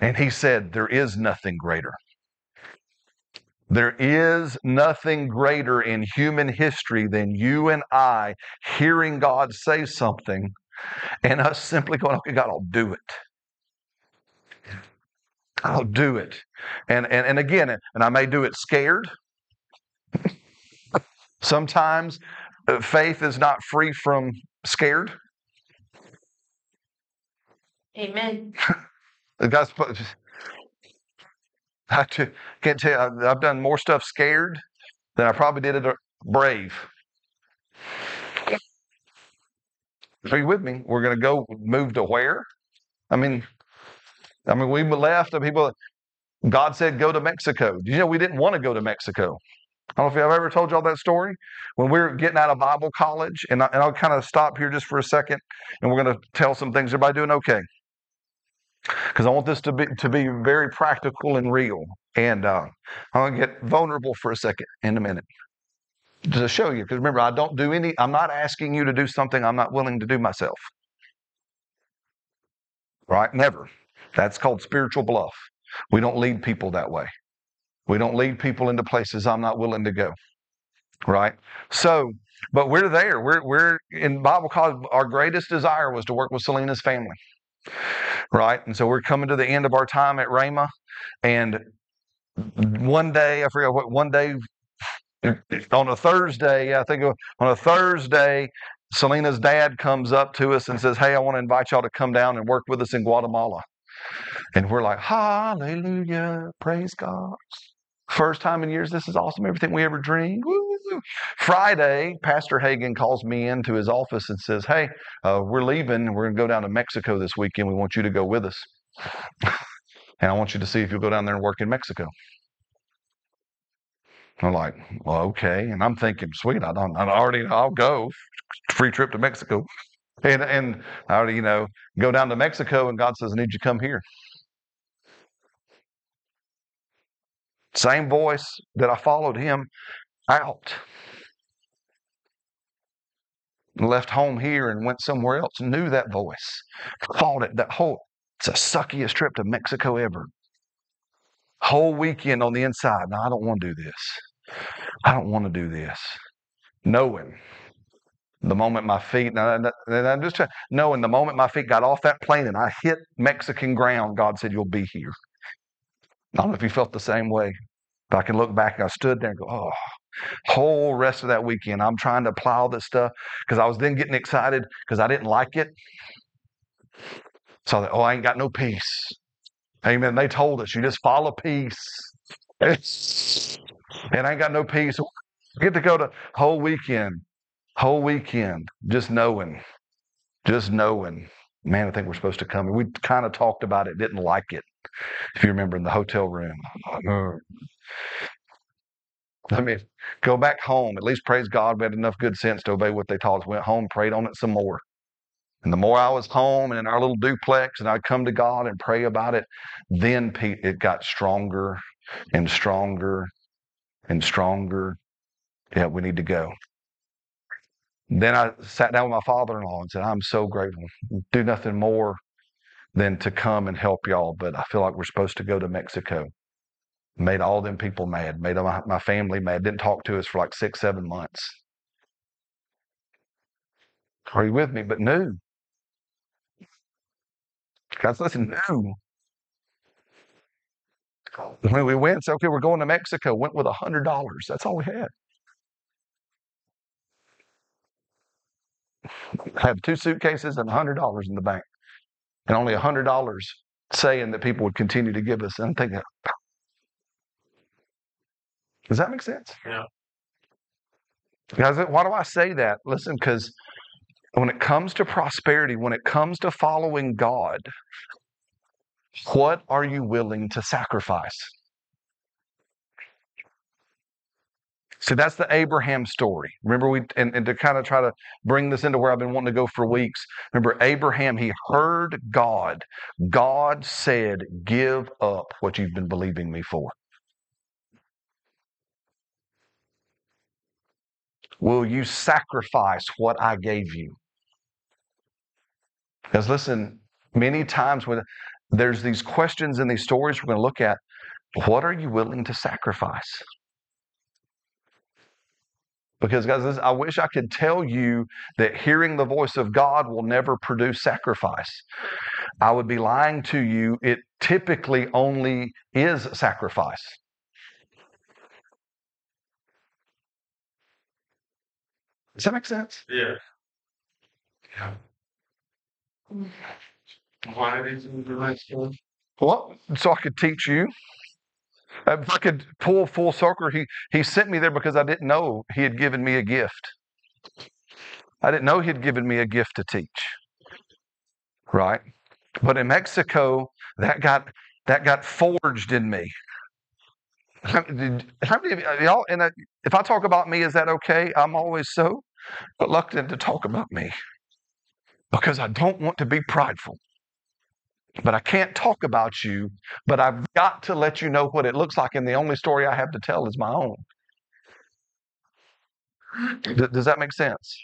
And he said, There is nothing greater. There is nothing greater in human history than you and I hearing God say something and us simply going, okay, God, I'll do it. I'll do it. And, and, and again, and I may do it scared. Sometimes uh, faith is not free from scared. Amen. Guy's, I can't tell you, I've- done more stuff scared than I probably did it brave. Are you with me? We're going to go move to where? I mean, I mean, we left. and People, God said, go to Mexico. Did you know we didn't want to go to Mexico? I don't know if I've ever told y'all that story. When we were getting out of Bible college, and, I, and I'll kind of stop here just for a second, and we're going to tell some things. Everybody doing okay? Because I want this to be to be very practical and real. And uh, I'm to get vulnerable for a second in a minute to show you. Because remember, I don't do any. I'm not asking you to do something I'm not willing to do myself. Right? Never. That's called spiritual bluff. We don't lead people that way. We don't lead people into places I'm not willing to go. Right? So, but we're there. We're we're in Bible college. Our greatest desire was to work with Selena's family. Right? And so we're coming to the end of our time at Rhema. And one day, I forget what one day on a Thursday, I think on a Thursday, Selena's dad comes up to us and says, Hey, I want to invite y'all to come down and work with us in Guatemala. And we're like, Hallelujah, praise God. First time in years, this is awesome. Everything we ever dreamed. Woo. Friday, Pastor Hagin calls me into his office and says, Hey, uh, we're leaving. We're going to go down to Mexico this weekend. We want you to go with us. and I want you to see if you'll go down there and work in Mexico. I'm like, well, okay. And I'm thinking, sweet, I don't, I already, I'll go. Free trip to Mexico. And, and I already, you know, go down to Mexico and God says, I need you to come here. Same voice that I followed him out. Left home here and went somewhere else. Knew that voice. Fought it that whole, it's the suckiest trip to Mexico ever. Whole weekend on the inside. No, I don't want to do this. I don't want to do this. Knowing the moment my feet, and I'm just knowing the moment my feet got off that plane and I hit Mexican ground, God said, You'll be here. I don't know if you felt the same way. But I can look back and I stood there and go, Oh, whole rest of that weekend, I'm trying to plow this stuff because I was then getting excited because I didn't like it. So I thought, Oh, I ain't got no peace. Amen. They told us, You just follow peace. And I ain't got no peace. Get to go to whole weekend, whole weekend, just knowing, just knowing. Man, I think we're supposed to come. We kind of talked about it, didn't like it. If you remember in the hotel room. Oh, I mean, go back home. At least praise God, we had enough good sense to obey what they taught us. Went home, prayed on it some more. And the more I was home and in our little duplex, and I'd come to God and pray about it, then it got stronger and stronger and stronger. Yeah, we need to go. Then I sat down with my father in law and said, I'm so grateful. Do nothing more than to come and help y'all, but I feel like we're supposed to go to Mexico. Made all them people mad, made my, my family mad, didn't talk to us for like six, seven months. Are you with me? But knew. Guys, listen, knew. When we went, said, okay, we're going to Mexico, went with a hundred dollars. That's all we had. Had two suitcases and a hundred dollars in the bank. And only a hundred dollars saying that people would continue to give us. And I'm thinking, does that make sense? Yeah. Guys, why do I say that? Listen, because when it comes to prosperity, when it comes to following God, what are you willing to sacrifice? See, that's the Abraham story. Remember, we and, and to kind of try to bring this into where I've been wanting to go for weeks. Remember, Abraham, he heard God. God said, Give up what you've been believing me for. Will you sacrifice what I gave you? Because listen, many times when there's these questions and these stories we're going to look at, what are you willing to sacrifice? Because, guys, this, I wish I could tell you that hearing the voice of God will never produce sacrifice. I would be lying to you. It typically only is sacrifice. Does that make sense? Yeah. Yeah. Why did you do? Well, so I could teach you. If I could pull full circle, he, he sent me there because I didn't know he had given me a gift. I didn't know he had given me a gift to teach. Right? But in Mexico, that got that got forged in me. How, many of y'all? And if I talk about me, is that okay? I'm always so reluctant to talk about me because I don't want to be prideful. But I can't talk about you. But I've got to let you know what it looks like, and the only story I have to tell is my own. Does that make sense?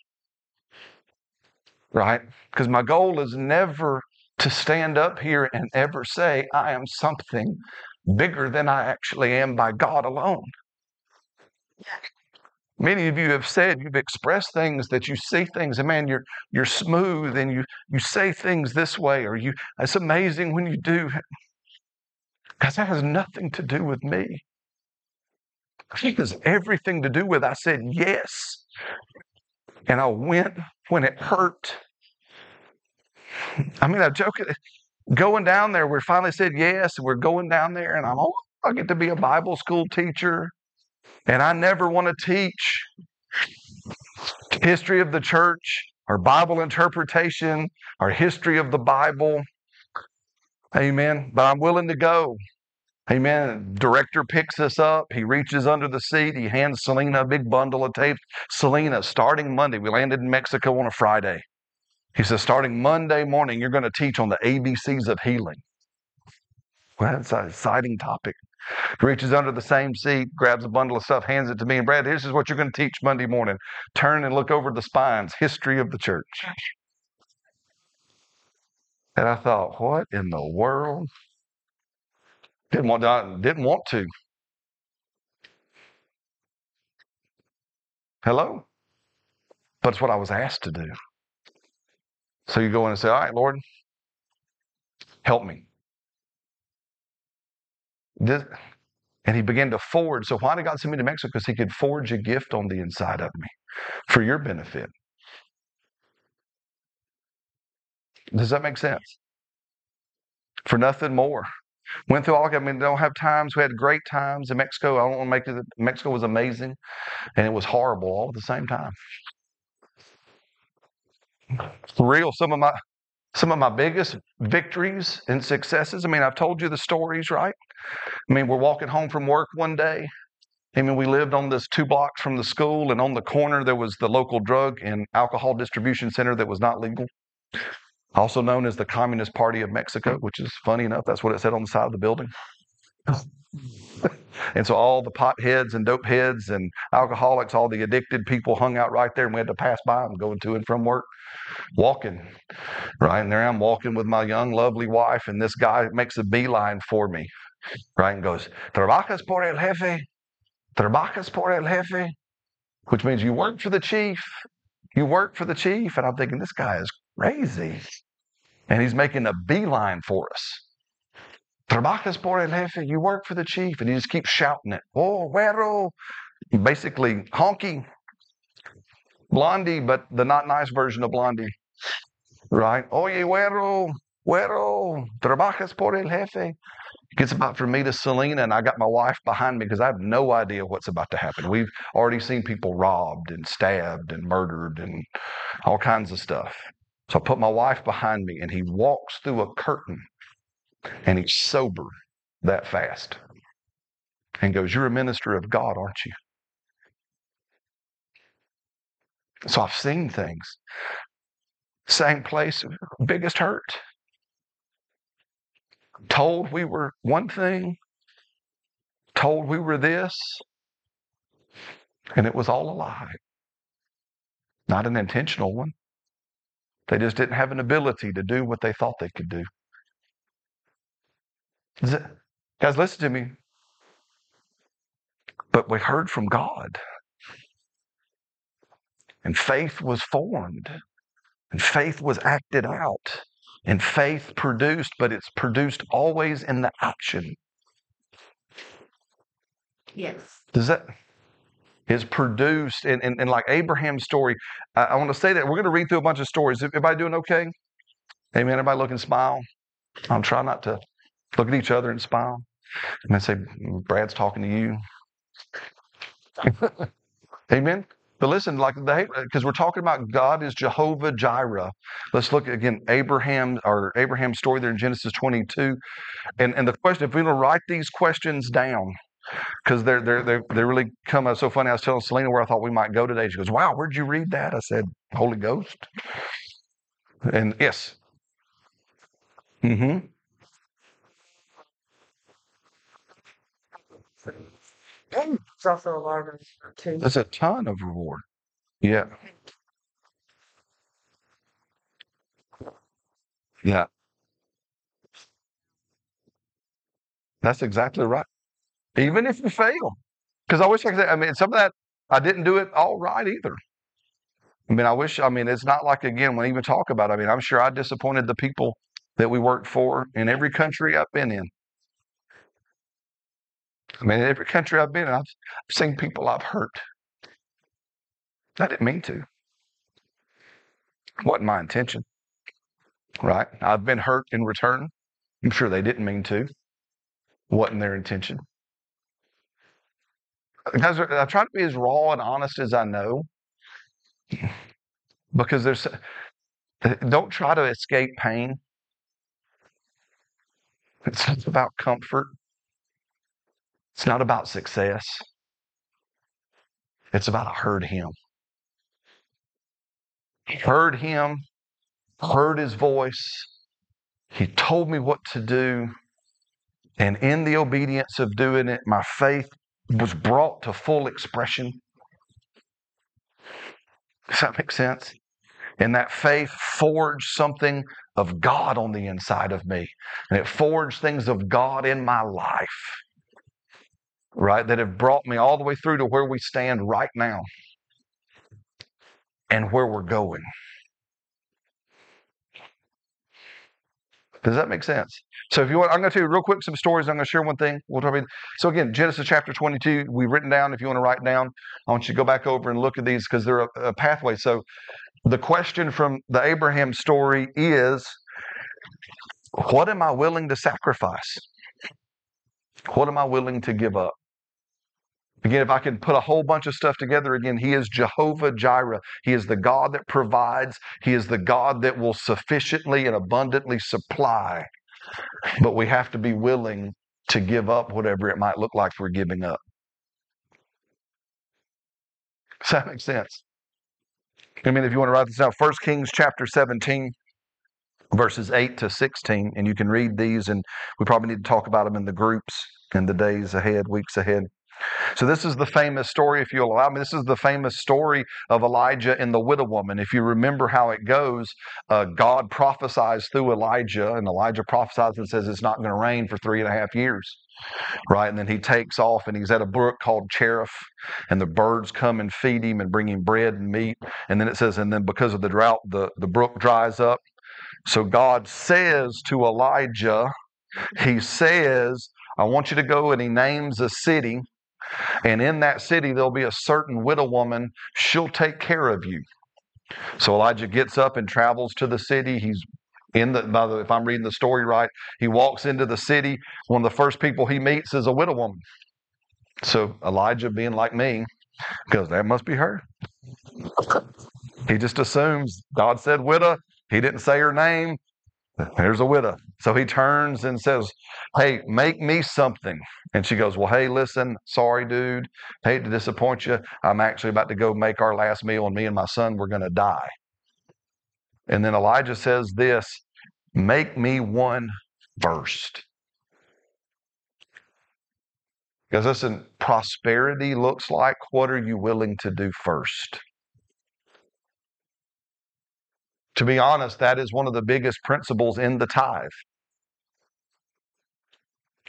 Right? Because my goal is never to stand up here and ever say I am something bigger than I actually am by God alone. Many of you have said you've expressed things that you see things, and man, you're you're smooth and you you say things this way, or you it's amazing when you do. Because that has nothing to do with me. It has everything to do with I said yes. And I went when it hurt. I mean, I joke going down there, we finally said yes, and we're going down there, and I'm oh, I get to be a Bible school teacher, and I never want to teach history of the church or Bible interpretation or history of the Bible. Amen. But I'm willing to go. Amen. Director picks us up. He reaches under the seat. He hands Selena a big bundle of tapes. Selena, starting Monday, we landed in Mexico on a Friday. He says, starting Monday morning, you're going to teach on the ABCs of healing. Well, that's an exciting topic. He reaches under the same seat, grabs a bundle of stuff, hands it to me, and Brad, this is what you're going to teach Monday morning. Turn and look over the spines, history of the church. And I thought, what in the world? Didn't want to, didn't want to. Hello? But it's what I was asked to do. So you go in and say, All right, Lord, help me. This, and he began to forge. So why did God send me to Mexico? Because he could forge a gift on the inside of me for your benefit. Does that make sense? For nothing more. Went through all. I mean, don't have times. We had great times in Mexico. I don't want to make it. Mexico was amazing, and it was horrible all at the same time. For real, some of my some of my biggest victories and successes. I mean, I've told you the stories, right? I mean, we're walking home from work one day. I mean, we lived on this two blocks from the school, and on the corner there was the local drug and alcohol distribution center that was not legal, also known as the Communist Party of Mexico, which is funny enough. That's what it said on the side of the building. And so all the pot heads and dope heads and alcoholics, all the addicted people hung out right there, and we had to pass by them going to and from work, walking. Right, and there I'm walking with my young, lovely wife, and this guy makes a beeline for me, right, and goes, "Trabajas por el jefe." Trabajas por el jefe, which means you work for the chief. You work for the chief. And I'm thinking, this guy is crazy. And he's making a beeline for us. Trabajas por el jefe. You work for the chief. And he just keeps shouting it. Oh, güero. Basically, honky. Blondie, but the not nice version of Blondie. Right? Oye, güero. Güero. Trabajas por el jefe. Gets about from me to Selena, and I got my wife behind me because I have no idea what's about to happen. We've already seen people robbed and stabbed and murdered and all kinds of stuff. So I put my wife behind me, and he walks through a curtain, and he's sober that fast, and goes, "You're a minister of God, aren't you?" So I've seen things. Same place, biggest hurt. Told we were one thing, told we were this, and it was all a lie. not an intentional one. They just didn't have an ability to do what they thought they could do. Guys, listen to me. But we heard from God. And faith was formed. And faith was acted out. And faith produced, but it's produced always in the action. Yes. Does that is produced and, and, and like Abraham's story? I, I want to say that we're going to read through a bunch of stories. Everybody doing okay? Amen. Everybody look and smile. I'll try not to look at each other and smile. And I say, Brad's talking to you. Amen. But listen, like the because we're talking about God is Jehovah Jireh. Let's look again Abraham or Abraham's story there in Genesis 22. And and the question, if we will write these questions down, because they're they're they're they really come out so funny. I was telling Selena where I thought we might go today. She goes, "Wow, where'd you read that?" I said, "Holy Ghost." And yes, mm-hmm. It's also a lot of too. There's a ton of reward. Yeah, yeah, that's exactly right. Even if you fail, because I wish I could. say- I mean, some of that I didn't do it all right either. I mean, I wish. I mean, it's not like again when I even talk about. It, I mean, I'm sure I disappointed the people that we worked for in every country I've been in. I mean, in every country I've been I've, seen people I've hurt. I didn't mean to. wasn't my intention. Right? I've been hurt in return. I'm sure they didn't mean to. Wasn't their intention. Guys, I try to be as raw and honest as I know because there's don't try to escape pain. It's about comfort. It's not about success. It's about I heard him. Heard him, heard his voice. He told me what to do. And in the obedience of doing it, my faith was brought to full expression. Does that make sense? And that faith forged something of God on the inside of me. And it forged things of God in my life, right? That have brought me all the way through to where we stand right now and where we're going. Does that make sense? So if you want, I'm going to tell you real quick some stories. I'm going to share one thing. We'll talk about. So again, Genesis chapter 22, we've written down. If you want to write down, I want you to go back over and look at these because they're a, a pathway. So the question from the Abraham story is, what am I willing to sacrifice? What am I willing to give up? Again, if I can put a whole bunch of stuff together, again, He is Jehovah Jireh. He is the God that provides, He is the God that will sufficiently and abundantly supply. But we have to be willing to give up whatever it might look like we're giving up. Does that make sense? I mean, if you want to write this out, 1 Kings chapter 17, verses 8 to 16, and you can read these, and we probably need to talk about them in the groups in the days ahead, weeks ahead. So, this is the famous story, if you'll allow me. This is the famous story of Elijah and the widow woman. If you remember how it goes, uh, God prophesies through Elijah, and Elijah prophesies and says it's not going to rain for three and a half years. Right? And then he takes off and he's at a brook called Cherith, and the birds come and feed him and bring him bread and meat. And then it says, and then because of the drought, the, the brook dries up. So, God says to Elijah, He says, I want you to go, and he names a city and in that city, there'll be a certain widow woman. She'll take care of you. So Elijah gets up and travels to the city. He's in the, by the, if I'm reading the story right, he walks into the city. One of the first people he meets is a widow woman. So Elijah, being like me, goes, that must be her. He just assumes God said widow. He didn't say her name. There's a widow. So he turns and says, Hey, make me something. And she goes, Well, hey, listen, sorry, dude. Hate to disappoint you. I'm actually about to go make our last meal, and me and my son, we're going to die. And then Elijah says this Make me one first. Because listen, prosperity looks like what are you willing to do first? To be honest, that is one of the biggest principles in the tithe.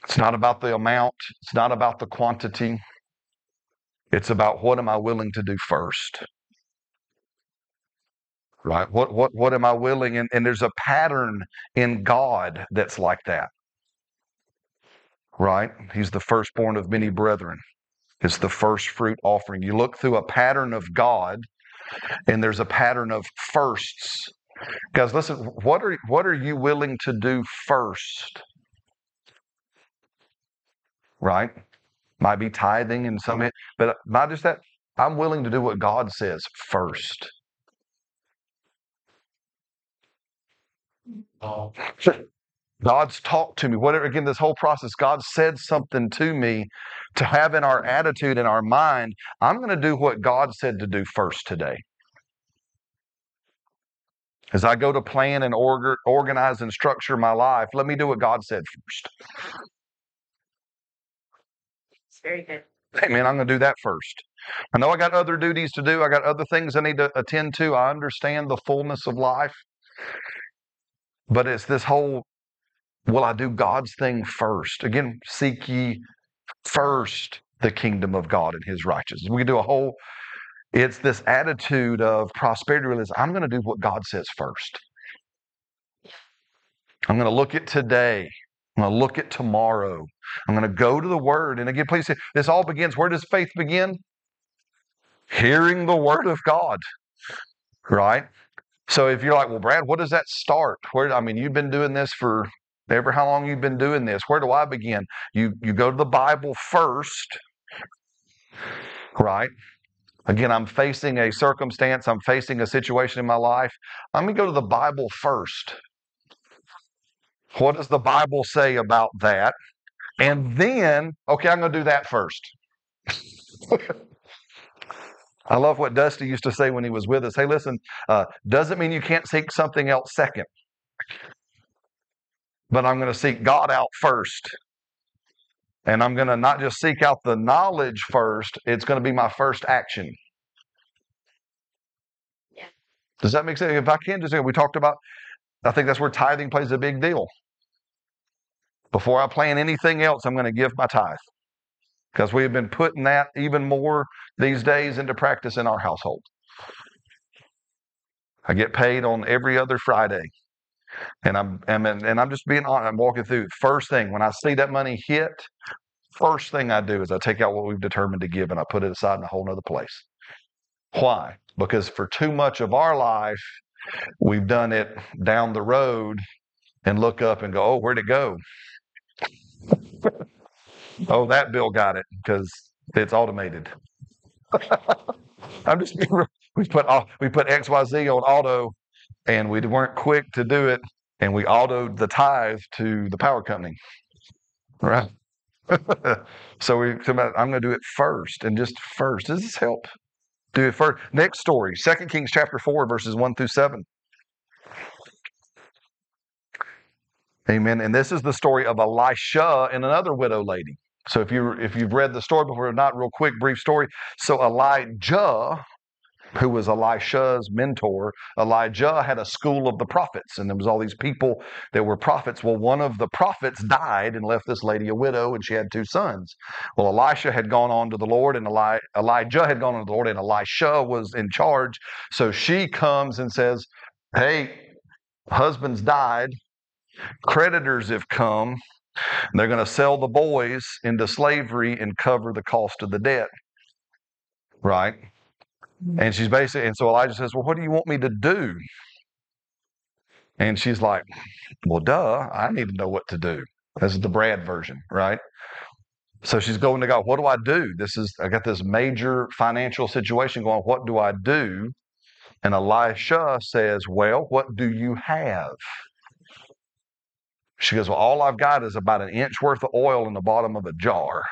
It's not about the amount, it's not about the quantity. It's about what am I willing to do first? Right? What what what am I willing and, and there's a pattern in God that's like that. Right? He's the firstborn of many brethren. It's the first fruit offering. You look through a pattern of God and there's a pattern of firsts. Guys, listen, what are what are you willing to do first? Right? Might be tithing and some mm-hmm. but not just that. I'm willing to do what God says first. Oh. God's talked to me. Whatever, again, this whole process, God said something to me to have in our attitude, in our mind. I'm going to do what God said to do first today. As I go to plan and order, organize and structure my life, let me do what God said first. It's very good. Hey, man, I'm going to do that first. I know I got other duties to do. I got other things I need to attend to. I understand the fullness of life. But it's this whole will I do God's thing first? Again, seek ye first the kingdom of God and his righteousness. We can do a whole, it's this attitude of prosperity realism. I'm going to do what God says first. I'm going to look at today. I'm going to look at tomorrow. I'm going to go to the word. And again, please, this all begins. Where does faith begin? Hearing the word of God, right? So if you're like, well, Brad, what does that start? Where I mean, you've been doing this for ever how long you've been doing this. Where do I begin? You you go to the Bible first, right? Again, I'm facing a circumstance, I'm facing a situation in my life. I'm gonna go to the Bible first. What does the Bible say about that? And then, okay, I'm gonna do that first. I love what Dusty used to say when he was with us. Hey, listen, uh, doesn't mean you can't seek something else second, but I'm going to seek God out first. And I'm going to not just seek out the knowledge first, it's going to be my first action. Yeah. Does that make sense? If I can just, we talked about, I think that's where tithing plays a big deal. Before I plan anything else, I'm going to give my tithe because we have been putting that even more these days into practice in our household. I get paid on every other Friday. And I'm, I'm and I'm just being honest. I'm walking through. First thing when I see that money hit, first thing I do is I take out what we've determined to give and I put it aside in a whole other place. Why? Because for too much of our life, we've done it down the road and look up and go, oh, where'd it go? oh, that bill got it because it's automated. I'm just being real. We put we put XYZ on auto and we weren't quick to do it, and we autoed the tithe to the power company. Right? so we talk about I'm going to do it first and just first. Does this help? Do it first. Next story, Second Kings chapter 4, verses 1 through 7. Amen. And this is the story of Elisha and another widow lady. So if you if you've read the story before, not real quick, brief story. So Elijah who was Elisha's mentor, Elijah had a school of the prophets, and there was all these people that were prophets. Well, one of the prophets died and left this lady a widow, and she had two sons. Well, Elisha had gone on to the Lord, and Eli- Elijah had gone on to the Lord, and Elisha was in charge. So she comes and says, "Hey, husband's died. Creditors have come." They're going to sell the boys into slavery and cover the cost of the debt. Right? Mm-hmm. And she's basically, and so Elijah says, Well, what do you want me to do? And she's like, Well, duh, I need to know what to do. This is the Brad version, right? So she's going to God, What do I do? This is, I got this major financial situation going. What do I do? And Elisha says, Well, what do you have? She goes, Well, all I've got is about an inch worth of oil in the bottom of a jar.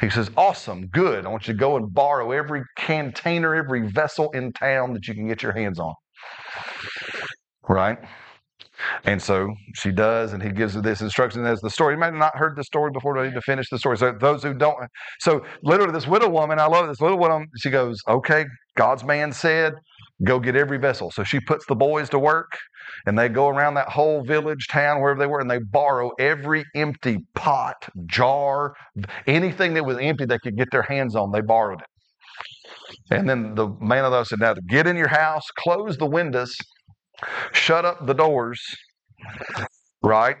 He says, Awesome, good. I want you to go and borrow every container, every vessel in town that you can get your hands on. Right? And so she does, and he gives her this instruction as the story. You might have not heard the story before, but I need to finish the story. So those who don't, so literally, this widow woman, I love this little woman. She goes, "Okay, God's man said, go get every vessel. So she puts the boys to work and they go around that whole village, town, wherever they were, and they borrow every empty pot, jar, anything that was empty they could get their hands on, they borrowed it. And then the man of those said, Now get in your house, close the windows, shut up the doors, right?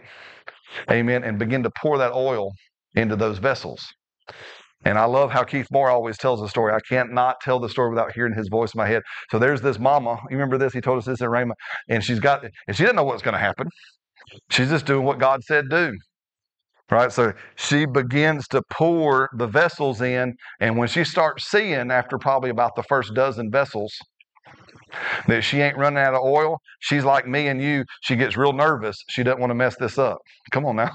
Amen. And begin to pour that oil into those vessels. And I love how Keith Moore always tells the story. I can't not tell the story without hearing his voice in my head. So there's this mama. You remember this? He told us this in Rhema. And she's got, and she didn't know what's going to happen. She's just doing what God said do. Right? So she begins to pour the vessels in. And when she starts seeing, after probably about the first dozen vessels, that she ain't running out of oil, she's like me and you. She gets real nervous. She doesn't want to mess this up. Come on now.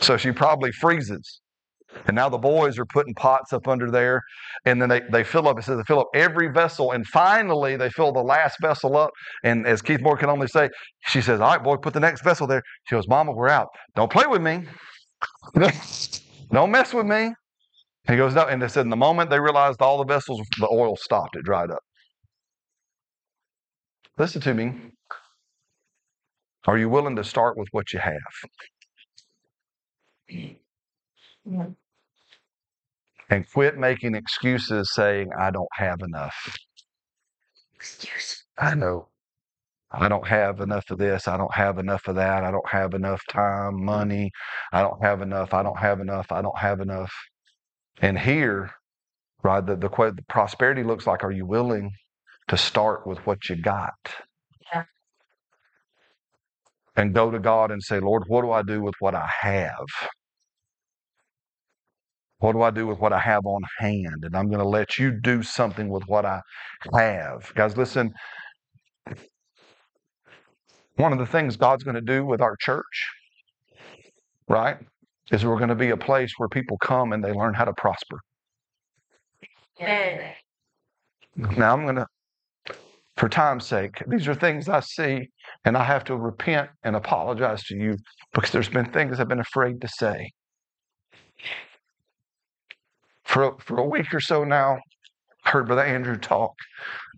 So she probably freezes. And now the boys are putting pots up under there, and then they, they fill up. It says they fill up every vessel, and finally they fill the last vessel up. And as Keith Moore can only say, she says, "All right, boy, put the next vessel there." She goes, "Mama, we're out. Don't play with me. Don't mess with me." He goes, "No." And they said, in the moment they realized all the vessels, the oil stopped. It dried up. Listen to me. Are you willing to start with what you have? And quit making excuses saying, I don't have enough. Excuse. I know. I don't have enough of this. I don't have enough of that. I don't have enough time, money. I don't have enough. I don't have enough. I don't have enough. And here, right, the, the, the prosperity looks like, are you willing to start with what you got? Yeah. And go to God and say, Lord, what do I do with what I have? What do I do with what I have on hand? And I'm going to let you do something with what I have. Guys, listen. One of the things God's going to do with our church, right, is we're going to be a place where people come and they learn how to prosper. And Now, I'm going to, for time's sake, these are things I see, and I have to repent and apologize to you because there's been things I've been afraid to say. For, for a week or so now, heard Brother Andrew talk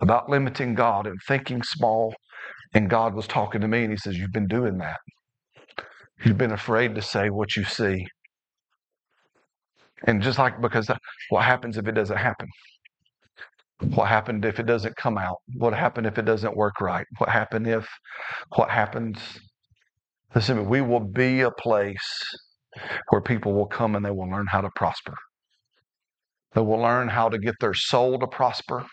about limiting God and thinking small. And God was talking to me, and He says, You've been doing that. You've been afraid to say what you see. And just like, because what happens if it doesn't happen? What happened if it doesn't come out? What happened if it doesn't work right? What happened if? What happens? Listen, we will be a place where people will come and they will learn how to prosper. They will learn how to get their soul to prosper.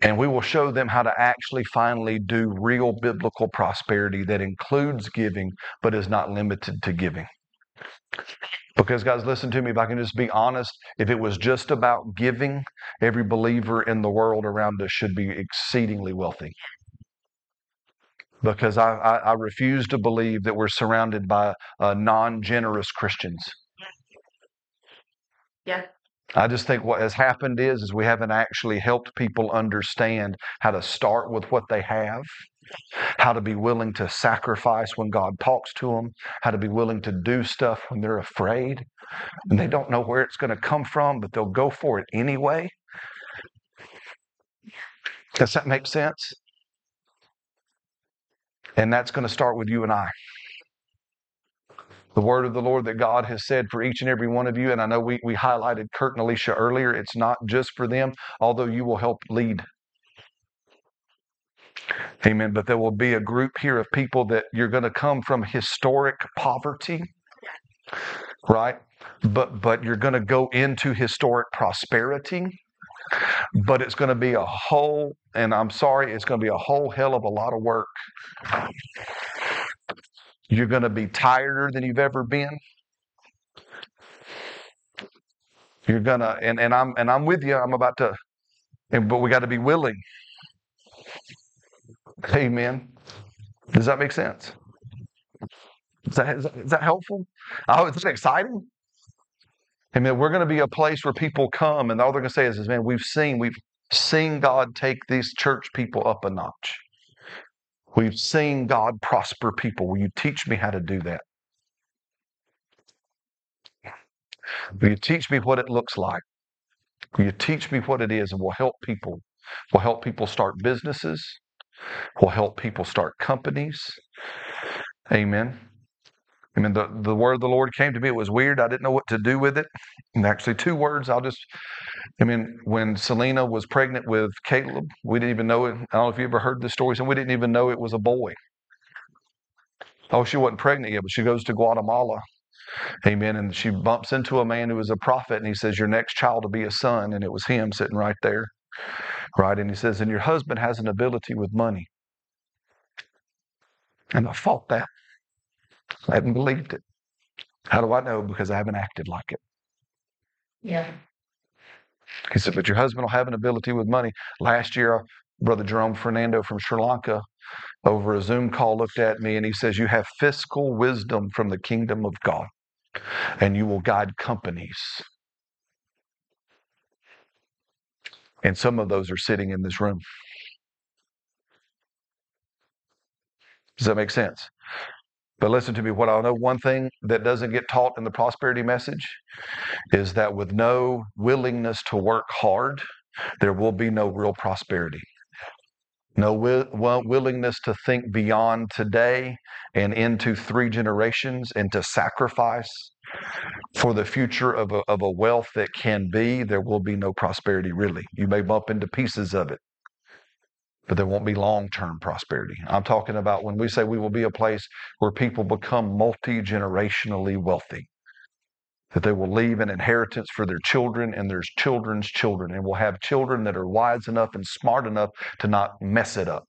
And we will show them how to actually finally do real biblical prosperity that includes giving, but is not limited to giving. Because, guys, listen to me, if I can just be honest, if it was just about giving, every believer in the world around us should be exceedingly wealthy. Because I, I, I refuse to believe that we're surrounded by uh, non generous Christians. Yeah. I just think what has happened is, is we haven't actually helped people understand how to start with what they have, how to be willing to sacrifice when God talks to them, how to be willing to do stuff when they're afraid and they don't know where it's going to come from, but they'll go for it anyway. Does that make sense? And that's going to start with you and I. The word of the Lord that God has said for each and every one of you. And I know we, we highlighted Kurt and Alicia earlier. It's not just for them, although you will help lead. Amen. But there will be a group here of people that you're going to come from historic poverty, right? But but you're going to go into historic prosperity. But it's going to be a whole, and I'm sorry, it's going to be a whole hell of a lot of work. You're going to be tireder than you've ever been. You're gonna, and, and I'm and I'm with you. I'm about to, and, but we got to be willing. Amen. Does that make sense? Is that, is that, is that helpful? Oh, is that exciting? Amen. We're going to be a place where people come, and all they're going to say is, is, "Man, we've seen, we've seen God take these church people up a notch. We've seen God prosper people. Will you teach me how to do that? Will you teach me what it looks like? Will you teach me what it is, and will help people will help people start businesses, will help people start companies. Amen. I mean, the, the word of the Lord came to me. It was weird. I didn't know what to do with it. And actually, two words. I'll just, I mean, when Selena was pregnant with Caleb, we didn't even know it. I don't know if you ever heard this story. So we didn't even know it was a boy. Oh, she wasn't pregnant yet, but she goes to Guatemala. Amen. And she bumps into a man who is a prophet, and he says, Your next child will be a son. And it was him sitting right there. Right. And he says, And your husband has an ability with money. And I fought that. I haven't believed it. How do I know? Because I haven't acted like it. Yeah. He said, But your husband will have an ability with money. Last year, Brother Jerome Fernando from Sri Lanka, over a Zoom call, looked at me and he says, You have fiscal wisdom from the kingdom of God, and you will guide companies. And some of those are sitting in this room. Does that make sense? But listen to me, what I know one thing that doesn't get taught in the prosperity message is that with no willingness to work hard, there will be no real prosperity. No well, willingness to think beyond today and into three generations and to sacrifice for the future of a, of a wealth that can be, there will be no prosperity really. You may bump into pieces of it, but there won't be long term prosperity. I'm talking about when we say we will be a place where people become multi generationally wealthy, that they will leave an inheritance for their children and their children's children, and will have children that are wise enough and smart enough to not mess it up.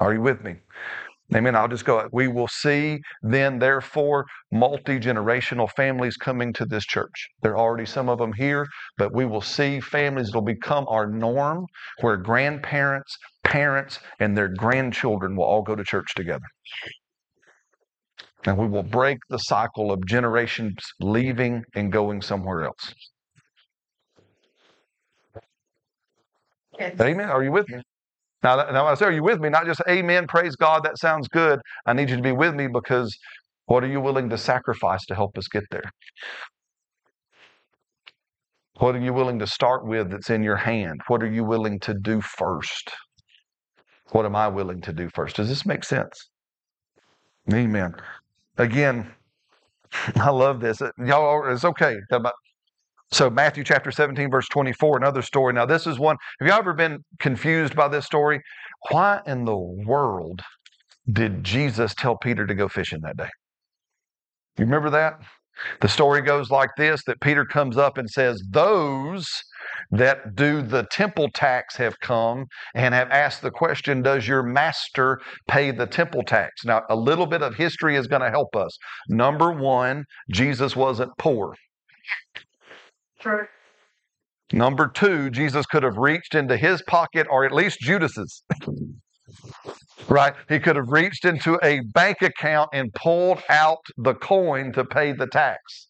Are you with me? Amen. I'll just go. We will see then, therefore, multi generational families coming to this church. There are already some of them here, but we will see families that will become our norm where grandparents, parents, and their grandchildren will all go to church together. And we will break the cycle of generations leaving and going somewhere else. Amen. Are you with me? Now, now when I say, are you with me? Not just amen, praise God, that sounds good. I need you to be with me because what are you willing to sacrifice to help us get there? What are you willing to start with that's in your hand? What are you willing to do first? What am I willing to do first? Does this make sense? Amen. Again, I love this. Y'all, it's okay. So Matthew chapter 17, verse 24, another story. Now, this is one. Have you ever been confused by this story? Why in the world did Jesus tell Peter to go fishing that day? You remember that? The story goes like this that Peter comes up and says, Those that do the temple tax have come and have asked the question, Does your master pay the temple tax? Now, a little bit of history is going to help us. Number one, Jesus wasn't poor. True. Number two, Jesus could have reached into his pocket or at least Judas's. right? He could have reached into a bank account and pulled out the coin to pay the tax.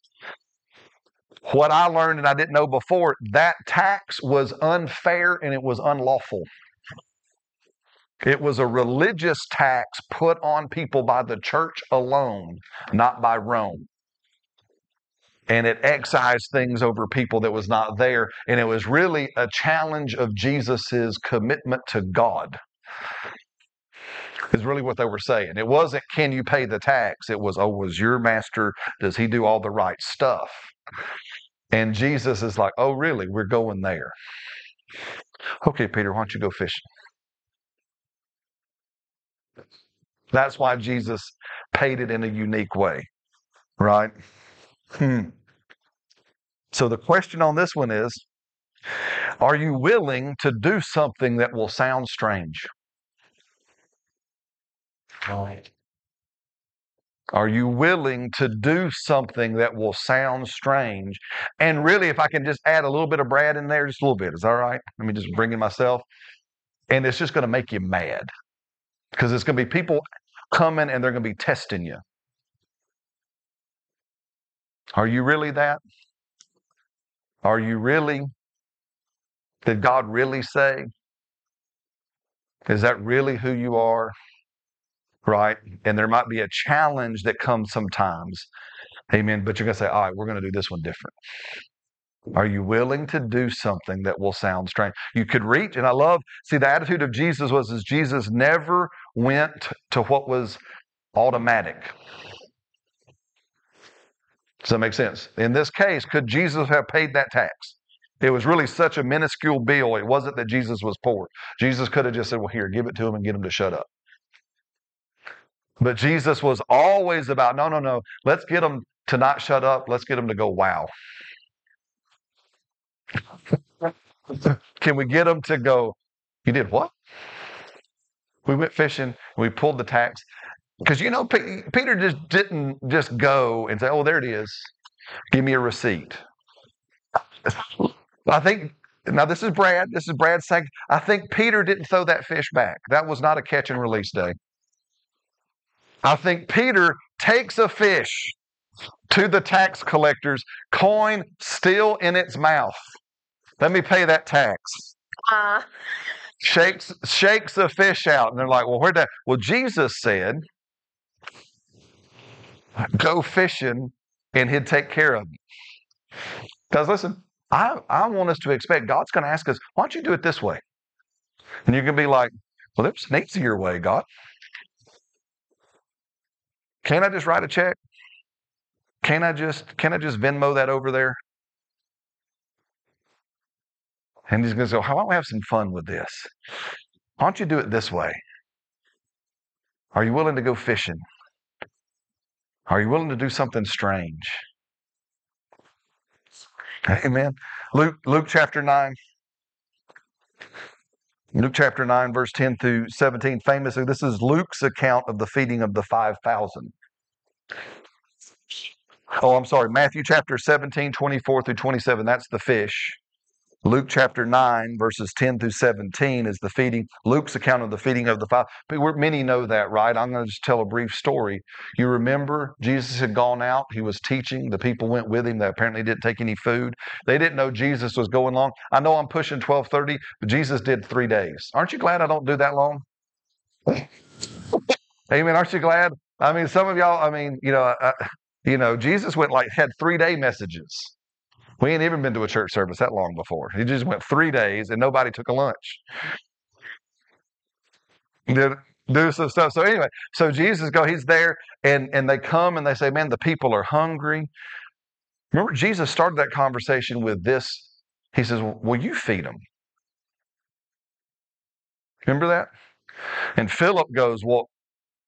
What I learned and I didn't know before, that tax was unfair and it was unlawful. It was a religious tax put on people by the church alone, not by Rome and it excised things over people that was not there. And it was really a challenge of Jesus's commitment to God. Is really what they were saying. It wasn't, can you pay the tax? It was, oh, was your master, does he do all the right stuff? And Jesus is like, oh, really? We're going there. Okay, Peter, why don't you go fishing? That's why Jesus paid it in a unique way, right? Hmm. So the question on this one is Are you willing to do something that will sound strange? Right. Are you willing to do something that will sound strange? And really, if I can just add a little bit of Brad in there, just a little bit, is that all right? Let me just bring in myself. And it's just going to make you mad because it's going to be people coming and they're going to be testing you. Are you really that? Are you really? Did God really say? Is that really who you are? Right? And there might be a challenge that comes sometimes. Amen. But you're going to say, all right, we're going to do this one different. Are you willing to do something that will sound strange? You could reach, and I love, see, the attitude of Jesus was is Jesus never went to what was automatic. Does that make sense? In this case, could Jesus have paid that tax? It was really such a minuscule bill. It wasn't that Jesus was poor. Jesus could have just said, Well, here, give it to him and get him to shut up. But Jesus was always about, No, no, no. Let's get him to not shut up. Let's get him to go, Wow. Can we get him to go, You did what? We went fishing, we pulled the tax. Because you know, P- Peter just didn't just go and say, Oh, there it is. Give me a receipt. I think now this is Brad. This is Brad saying, I think Peter didn't throw that fish back. That was not a catch and release day. I think Peter takes a fish to the tax collectors, coin still in its mouth. Let me pay that tax. Uh, Shakes shakes the fish out, and they're like, "Well, where'd that?" Well, Jesus said, "Go fishing, and He'd take care of you." Because listen. I I want us to expect God's going to ask us, "Why don't you do it this way?" And you can be like, "Well, there's an easier way, God. Can't I just write a check? Can't I just can I just Venmo that over there?" And he's going to say, How about we have some fun with this? Why don't you do it this way? Are you willing to go fishing? Are you willing to do something strange? Amen. Luke, Luke chapter 9. Luke chapter 9, verse 10 through 17. Famously, this is Luke's account of the feeding of the 5,000. Oh, I'm sorry. Matthew chapter 17, 24 through 27. That's the fish. Luke chapter 9, verses 10 through 17 is the feeding, Luke's account of the feeding of the five. Many know that, right? I'm going to just tell a brief story. You remember Jesus had gone out, he was teaching, the people went with him. They apparently didn't take any food. They didn't know Jesus was going long. I know I'm pushing 1230, but Jesus did three days. Aren't you glad I don't do that long? Amen. Aren't you glad? I mean, some of y'all, I mean, you know, uh, you know, Jesus went like, had three day messages. We ain't even been to a church service that long before. He just went three days and nobody took a lunch. Did do some stuff. So anyway, so Jesus go, he's there, and and they come and they say, Man, the people are hungry. Remember, Jesus started that conversation with this. He says, Will you feed them? Remember that? And Philip goes, Well,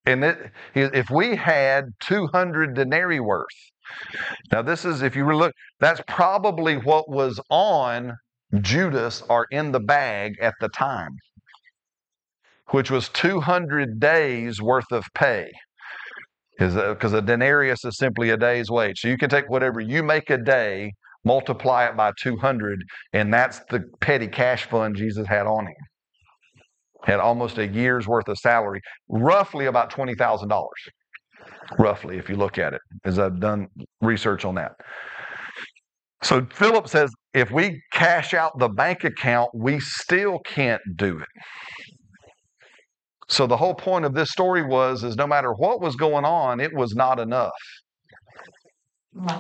and it, if we had 200 denarii worth, now, this is, if you look, that's probably what was on Judas or in the bag at the time, which was 200 days worth of pay. Because uh, a denarius is simply a day's wage. So you can take whatever you make a day, multiply it by 200, and that's the petty cash fund Jesus had on him. Had almost a year's worth of salary, roughly about $20,000 roughly, if you look at it, as I've done research on that. So Philip says, if we cash out the bank account, we still can't do it. So the whole point of this story was is no matter what was going on, it was not enough.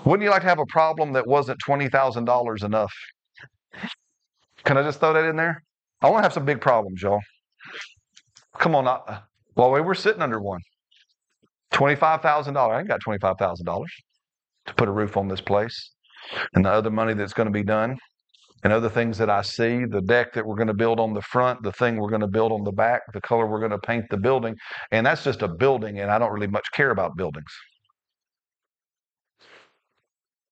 Wouldn't you like to have a problem that wasn't twenty thousand dollars enough? Can I just throw that in there? I want to have some big problems, y'all. Come on, uh, well, we were sitting under one. $25,000. I ain't got $25,000 to put a roof on this place. And the other money that's going to be done and other things that I see, the deck that we're going to build on the front, the thing we're going to build on the back, the color we're going to paint the building. And that's just a building, and I don't really much care about buildings.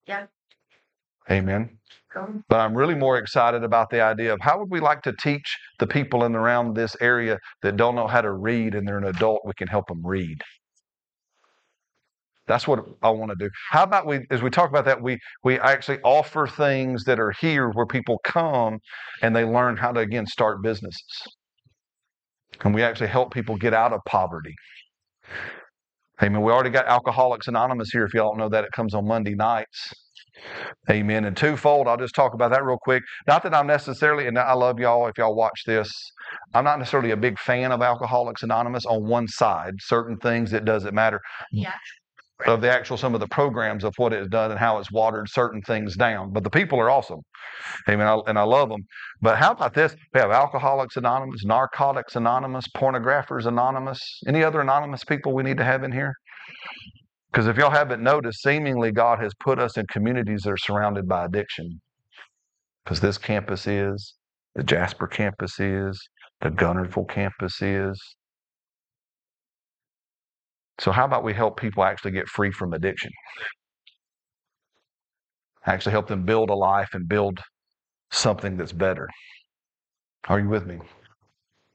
Yeah. Amen. But I'm really more excited about the idea of how would we like to teach the people in around this area that don't know how to read and they're an adult, we can help them read. That's what I want to do. How about we, as we talk about that, we we actually offer things that are here where people come and they learn how to again start businesses, and we actually help people get out of poverty. Amen. We already got Alcoholics Anonymous here. If y'all don't know that, it comes on Monday nights. Amen. And twofold, I'll just talk about that real quick. Not that I'm necessarily, and I love y'all if y'all watch this. I'm not necessarily a big fan of Alcoholics Anonymous on one side. Certain things it doesn't matter. Yeah. Of the actual some of the programs of what it's done and how it's watered certain things down. But the people are awesome. Amen. I, and I love them. But how about this? We have Alcoholics Anonymous, Narcotics Anonymous, Pornographers Anonymous. Any other anonymous people we need to have in here? Because if y'all haven't noticed, seemingly God has put us in communities that are surrounded by addiction. Because this campus is, the Jasper campus is, the Guntersville campus is. So, how about we help people actually get free from addiction? Actually, help them build a life and build something that's better. Are you with me?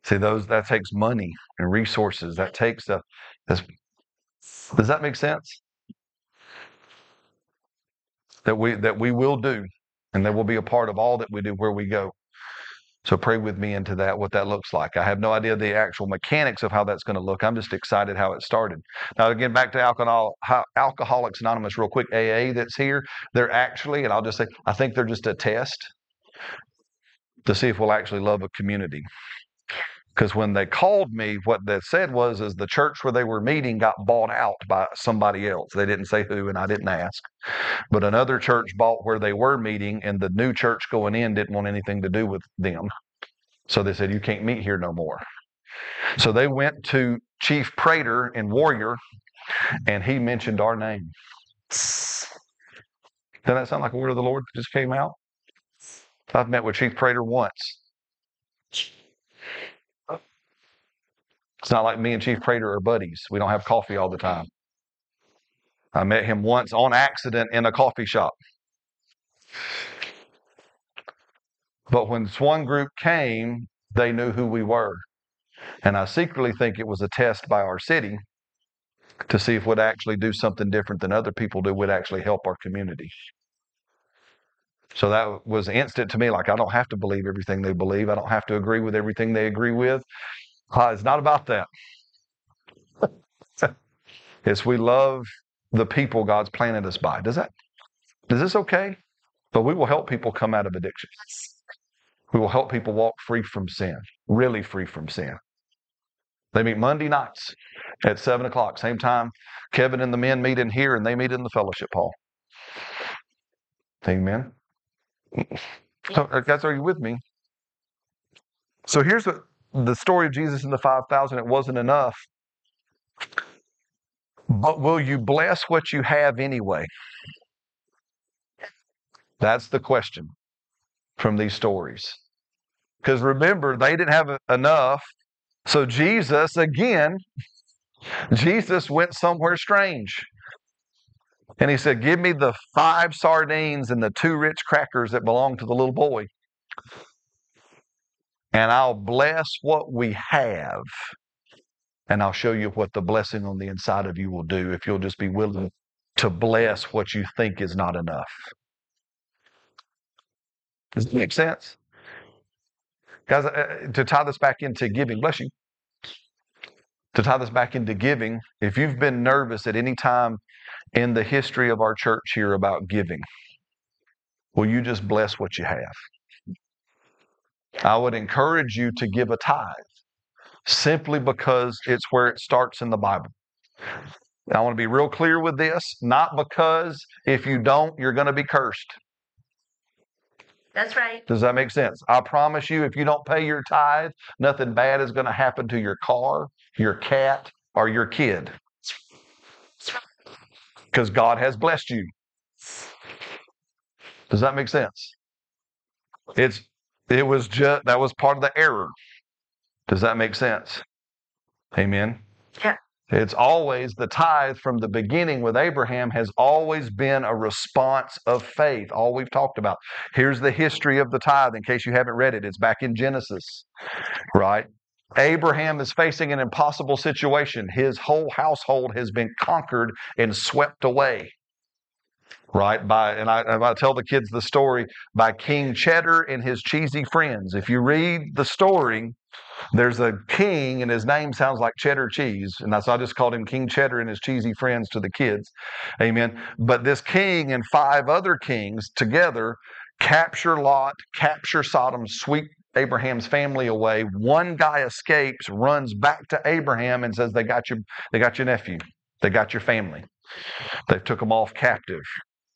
See, those that takes money and resources. That takes a. Does that make sense? That we that we will do, and that will be a part of all that we do where we go. So pray with me into that, what that looks like. I have no idea the actual mechanics of how that's going to look. I'm just excited how it started. Now, again, back to alcohol, Alcoholics Anonymous, real quick. AA that's here, they're actually, and I'll just say, I think they're just a test to see if we'll actually love a community. Because when they called me, what they said was, is the church where they were meeting got bought out by somebody else. They didn't say who, and I didn't ask. But another church bought where they were meeting, and the new church going in didn't want anything to do with them. So they said, you can't meet here no more. So they went to Chief Prater and Warrior, and he mentioned our name. Doesn't that sound like a word of the Lord that just came out? I've met with Chief Prater once. It's not like me and Chief Prater are buddies. We don't have coffee all the time. I met him once on accident in a coffee shop. But when Swan Group came, they knew who we were. And I secretly think it was a test by our city to see if we'd actually do something different than other people do, would actually help our community. So that was instant to me. Like, I don't have to believe everything they believe. I don't have to agree with everything they agree with. Uh, it's not about that. it's we love the people God's planted us by. Does that, is this okay? But we will help people come out of addiction. We will help people walk free from sin, really free from sin. They meet Monday nights at 7 o'clock, same time. Kevin and the men meet in here and they meet in the fellowship hall. Amen. So, uh, guys, are you with me? So here's what the story of Jesus and the 5,000, it wasn't enough. But will you bless what you have anyway? That's the question from these stories. Because remember, they didn't have enough. So Jesus, again, Jesus went somewhere strange. And he said, Give me the five sardines and the two Ritz crackers that belong to the little boy and I'll bless what we have. And I'll show you what the blessing on the inside of you will do if you'll just be willing to bless what you think is not enough. Does that make sense? Guys, uh, to tie this back into giving, bless you. To tie this back into giving, if you've been nervous at any time in the history of our church here about giving, will you just bless what you have? I would encourage you to give a tithe simply because it's where it starts in the Bible. I want to be real clear with this, not because if you don't, you're going to be cursed. That's right. Does that make sense? I promise you, if you don't pay your tithe, nothing bad is going to happen to your car, your cat, or your kid. Because God has blessed you. Does that make sense? It's it was just that was part of the error. Does that make sense? Amen. Yeah. It's always the tithe from the beginning with Abraham has always been a response of faith. All we've talked about. Here's the history of the tithe in case you haven't read it. It's back in Genesis, right? Abraham is facing an impossible situation. His whole household has been conquered and swept away right? By and I, and I tell the kids the story by King Cheddar and his cheesy friends. If you read the story, there's a king and his name sounds like cheddar cheese, and that's I just called him King Cheddar and his cheesy friends to the kids. Amen. But this king and five other kings together capture Lot, capture Sodom, sweep Abraham's family away. One guy escapes, runs back to Abraham, and says, "They got your, they got your nephew, they got your family." They took them off captive.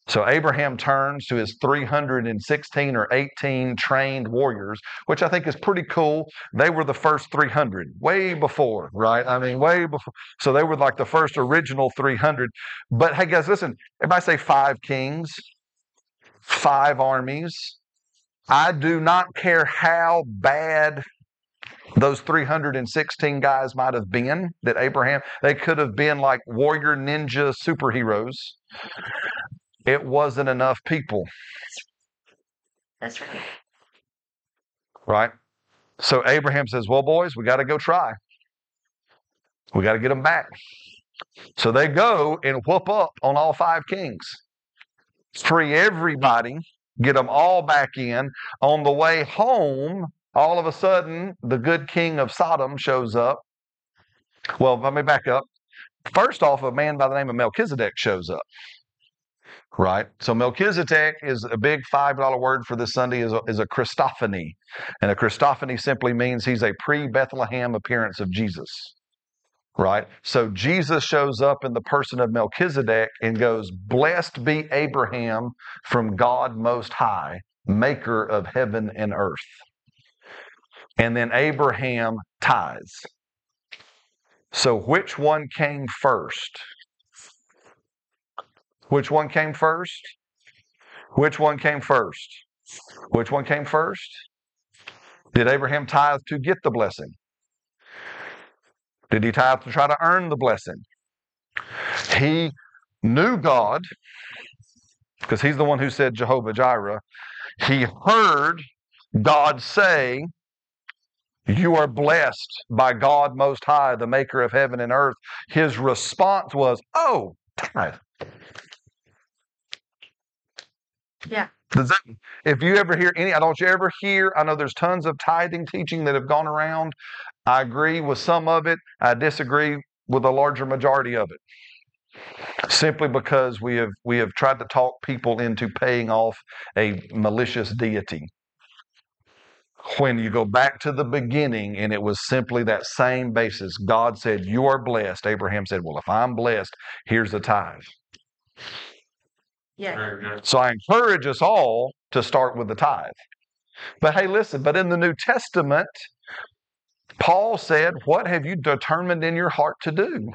So Abraham turns to his 316 or 18 trained warriors, which I think is pretty cool. They were the first 300, way before, right? I mean, way before. So they were like the first original 300. But hey, guys, listen, everybody say five kings, five armies. I do not care how bad those 316 guys might have been that Abraham, they could have been like warrior ninja superheroes. It wasn't enough people, That's right. right? So Abraham says, Well, boys, we got to go try. We got to get them back. So they go and whoop up on all five kings, free everybody, get them all back in. On the way home, all of a sudden, the good king of Sodom shows up. Well, let me back up. First off, a man by the name of Melchizedek shows up. Right? So Melchizedek is a big $5 word for this Sunday is a, is a Christophany. And a Christophany simply means he's a pre-Bethlehem appearance of Jesus. Right? So Jesus shows up in the person of Melchizedek and goes, Blessed be Abraham from God Most High, maker of heaven and earth. And then Abraham tithes. So which one came first? Which one came first? Which one came first? Which one came first? Did Abraham tithe to get the blessing? Did he tithe to try to earn the blessing? He knew God because he's the one who said Jehovah Jireh. He heard God say, You are blessed by God Most High, the maker of heaven and earth. His response was, Oh, tithe. Yeah. That, if you ever hear any, I don't you ever hear, I know there's tons of tithing teaching that have gone around. I agree with some of it. I disagree with a larger majority of it. Simply because we have we have tried to talk people into paying off a malicious deity. When you go back to the beginning and it was simply that same basis, God said, You are blessed. Abraham said, Well, if I'm blessed, here's the tithe. Yeah. So I encourage us all to start with the tithe. But hey, listen, but in the New Testament, Paul said, What have you determined in your heart to do?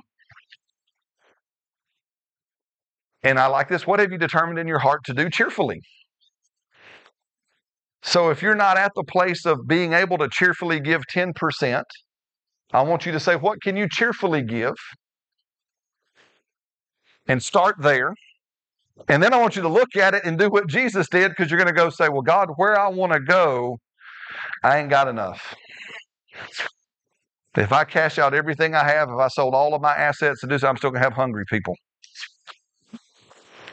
And I like this. What have you determined in your heart to do cheerfully? So if you're not at the place of being able to cheerfully give 10%, I want you to say, What can you cheerfully give? And start there. And then I want you to look at it and do what Jesus did because you're going to go say, Well, God, where I want to go, I ain't got enough. If I cash out everything I have, if I sold all of my assets to do so, I'm still going to have hungry people.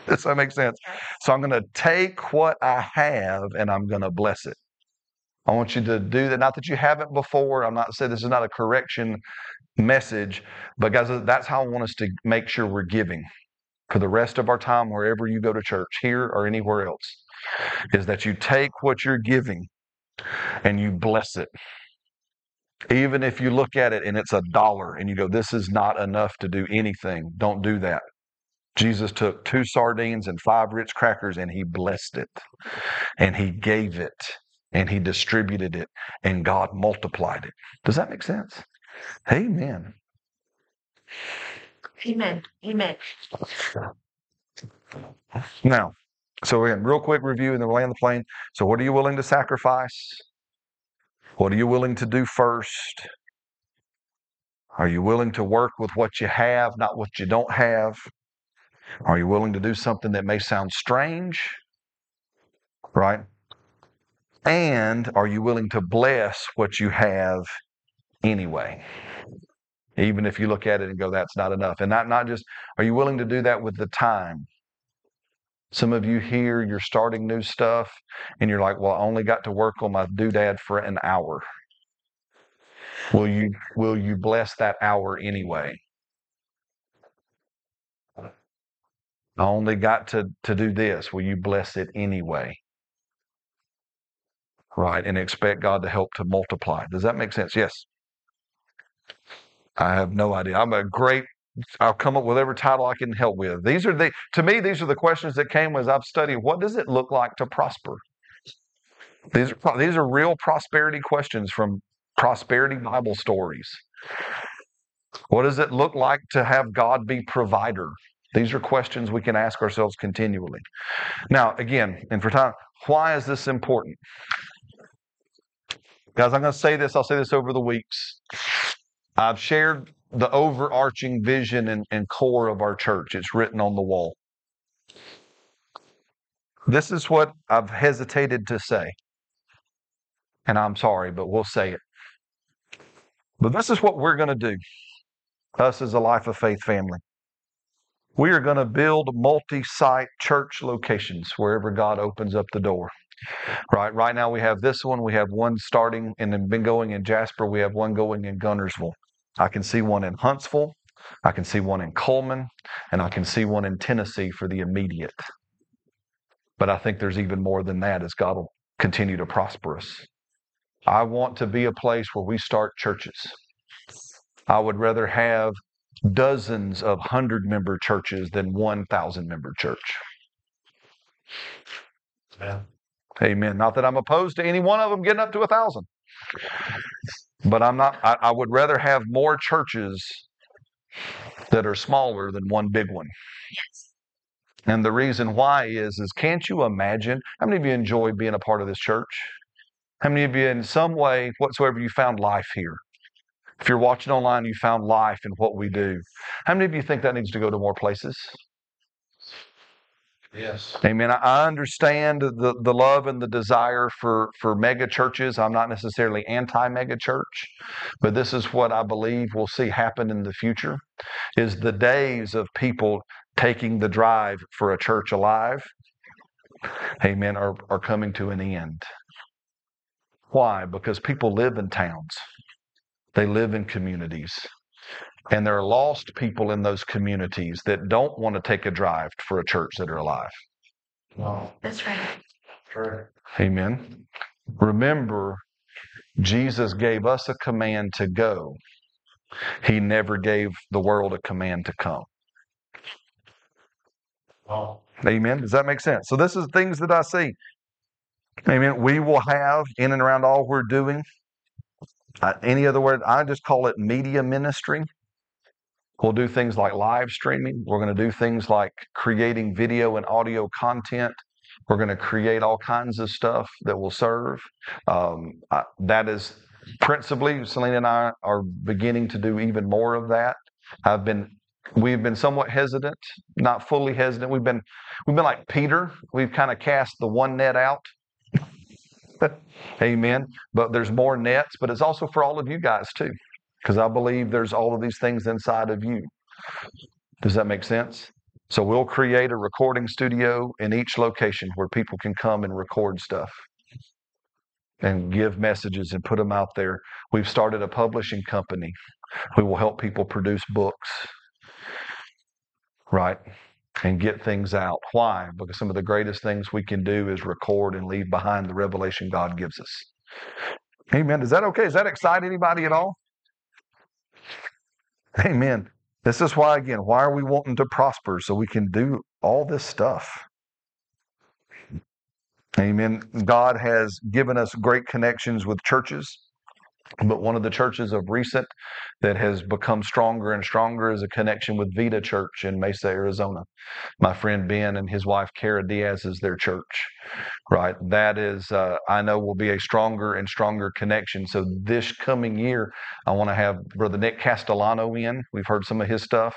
Does that make sense? So I'm going to take what I have and I'm going to bless it. I want you to do that. Not that you haven't before. I'm not saying this is not a correction message, but guys, that's how I want us to make sure we're giving for the rest of our time, wherever you go to church, here or anywhere else, is that you take what you're giving and you bless it. Even if you look at it and it's a dollar and you go, this is not enough to do anything, don't do that. Jesus took two sardines and five Ritz crackers and he blessed it and he gave it and he distributed it and God multiplied it. Does that make sense? Amen. Amen. Amen. Now, so again, real quick review and then we'll land the plane. So, what are you willing to sacrifice? What are you willing to do first? Are you willing to work with what you have, not what you don't have? Are you willing to do something that may sound strange? Right? And are you willing to bless what you have anyway? Even if you look at it and go, that's not enough. And not, not just, are you willing to do that with the time? Some of you here, you're starting new stuff and you're like, well, I only got to work on my doodad for an hour. Will you will you bless that hour anyway? I only got to, to do this. Will you bless it anyway? Right, and expect God to help to multiply. Does that make sense? Yes. I have no idea. I'm a great I'll come up with every title I can help with. These are the to me these are the questions that came as I've studied. What does it look like to prosper? These are these are real prosperity questions from prosperity Bible stories. What does it look like to have God be provider? These are questions we can ask ourselves continually. Now, again, and for time, why is this important? Guys, I'm going to say this, I'll say this over the weeks. I've shared the overarching vision and, and core of our church. It's written on the wall. This is what I've hesitated to say. And I'm sorry, but we'll say it. But this is what we're going to do, us as a Life of Faith family. We are going to build multi site church locations wherever God opens up the door. Right. Right now we have this one. We have one starting and then been going in Jasper. We have one going in Guntersville. I can see one in Huntsville. I can see one in Cullman, and I can see one in Tennessee for the immediate. But I think there's even more than that as God will continue to prosper us. I want to be a place where we start churches. I would rather have dozens of hundred member churches than 1,000 member church. Yeah. Amen. Not that I'm opposed to any one of them getting up to a thousand, but I'm not. I, I would rather have more churches that are smaller than one big one. And the reason why is, is can't you imagine how many of you enjoy being a part of this church? How many of you, in some way whatsoever, you found life here? If you're watching online, you found life in what we do. How many of you think that needs to go to more places? Yes. Amen. I- understand the, the love and the desire for, for mega churches. I'm not necessarily anti mega church, but this is what I believe we'll see happen in the future is the days of people taking the drive for a church alive, amen, are, are coming to an end. Why? Because people live in towns. They live in communities. And there are lost people in those communities that don't want to take a drive for a church that are alive. No. That's right. True. Amen. Remember, Jesus gave us a command to go. He never gave the world a command to come. Oh. Amen. Does that make sense? So this is things that I see. Amen. We will have in and around all we're doing. Uh, any other word? I just call it media ministry. We'll do things like live streaming. We're going to do things like creating video and audio content. We're going to create all kinds of stuff that will serve. Um, I, that is principally, Selena and I are beginning to do even more of that. I've been, we've been somewhat hesitant, not fully hesitant. We've been, we've been like Peter. We've kind of cast the one net out. Amen. But there's more nets, but it's also for all of you guys too, because I believe there's all of these things inside of you. Does that make sense? So we'll create a recording studio in each location where people can come and record stuff and give messages and put them out there. We've started a publishing company. We will help people produce books, right? And get things out. Why? Because some of the greatest things we can do is record and leave behind the revelation God gives us. Amen. Is that okay? Does that excite anybody at all? Amen. This is why, again, why are we wanting to prosper? So we can do all this stuff. Amen. God has given us great connections with churches, but one of the churches of recent that has become stronger and stronger is a connection with Vita Church in Mesa, Arizona. My friend Ben and his wife Kara Diaz is their church, right? That is, uh, I know, will be a stronger and stronger connection. So this coming year, I want to have Brother Nick Castellano in. We've heard some of his stuff.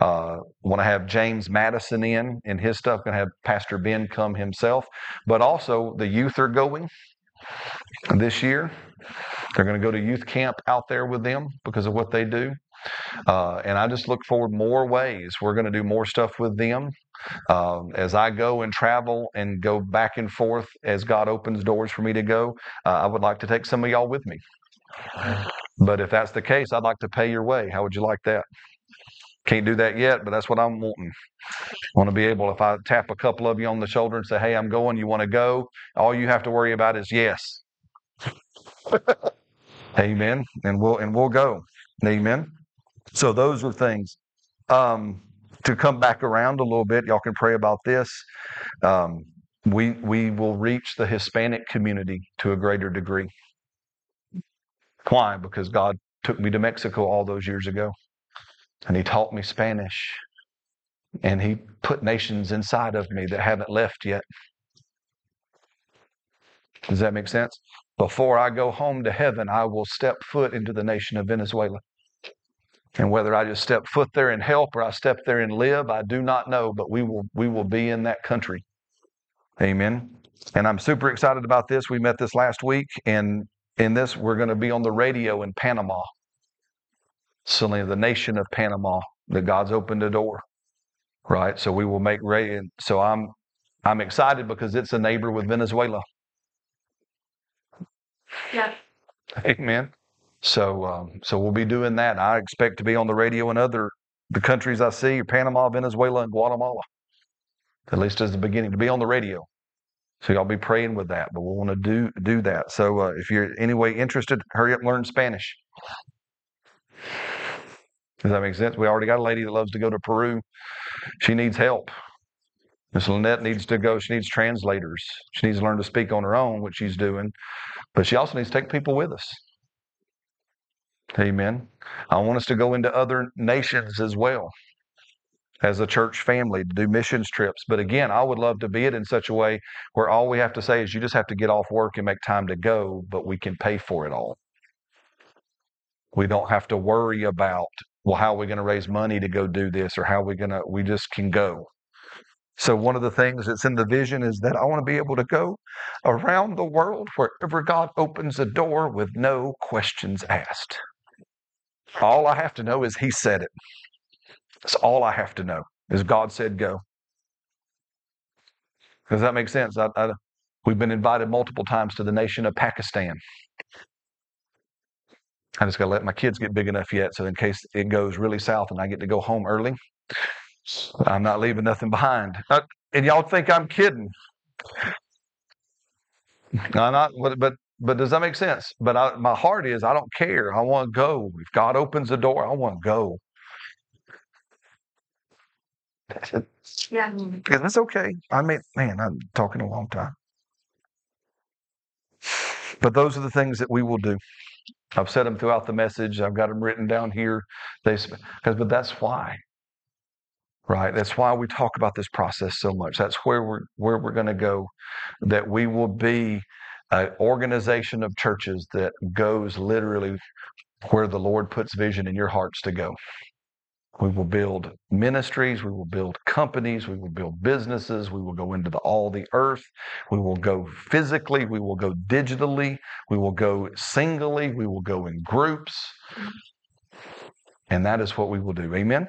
Uh, want to have James Madison in and his stuff. Going to have Pastor Ben come himself, but also the youth are going this year. They're going to go to youth camp out there with them because of what they do. Uh, and I just look forward more ways. We're going to do more stuff with them. Um, as I go and travel and go back and forth as God opens doors for me to go, uh, I would like to take some of y'all with me. But if that's the case, I'd like to pay your way. How would you like that? Can't do that yet, but that's what I'm wanting. Want to be able, if I tap a couple of you on the shoulder and say, "Hey, I'm going. You want to go?" All you have to worry about is yes. Amen. And we'll and we'll go. Amen. So those are things. um, to come back around a little bit, y'all can pray about this. Um, we we will reach the Hispanic community to a greater degree. Why? Because God took me to Mexico all those years ago, and He taught me Spanish, and He put nations inside of me that haven't left yet. Does that make sense? Before I go home to heaven, I will step foot into the nation of Venezuela. And whether I just step foot there and help or I step there and live, I do not know, but we will we will be in that country. Amen. And I'm super excited about this. We met this last week, and in this, we're going to be on the radio in Panama. Certainly the nation of Panama, that God's opened a door. Right. So we will make radio. So I'm I'm excited because it's a neighbor with Venezuela. Yeah. Amen. So, um, so we'll be doing that. I expect to be on the radio in other the countries I see: Panama, Venezuela, and Guatemala. At least as the beginning to be on the radio. So y'all be praying with that. But we want to do do that. So uh, if you're anyway interested, hurry up and learn Spanish. Does that make sense? We already got a lady that loves to go to Peru. She needs help. Miss Lynette needs to go. She needs translators. She needs to learn to speak on her own, which she's doing. But she also needs to take people with us. Amen. I want us to go into other nations as well as a church family to do missions trips. But again, I would love to be it in such a way where all we have to say is you just have to get off work and make time to go, but we can pay for it all. We don't have to worry about, well, how are we going to raise money to go do this or how are we going to, we just can go. So, one of the things that's in the vision is that I want to be able to go around the world wherever God opens a door with no questions asked. All I have to know is He said it. That's all I have to know is God said go. Does that make sense? I, I, we've been invited multiple times to the nation of Pakistan. I just got to let my kids get big enough yet, so in case it goes really south and I get to go home early, I'm not leaving nothing behind. Uh, and y'all think I'm kidding? I'm not. But but, but does that make sense? But I, my heart is I don't care. I want to go. If God opens the door, I want to go. Yeah. Yeah, that's okay. I mean, man, I'm talking a long time. But those are the things that we will do. I've said them throughout the message. I've got them written down here. They, because, but that's why, right? That's why we talk about this process so much. That's where we're where we're going to go. That we will be an organization of churches that goes literally where the Lord puts vision in your hearts to go. We will build ministries. We will build companies. We will build businesses. We will go into the, all the earth. We will go physically. We will go digitally. We will go singly. We will go in groups. And that is what we will do. Amen.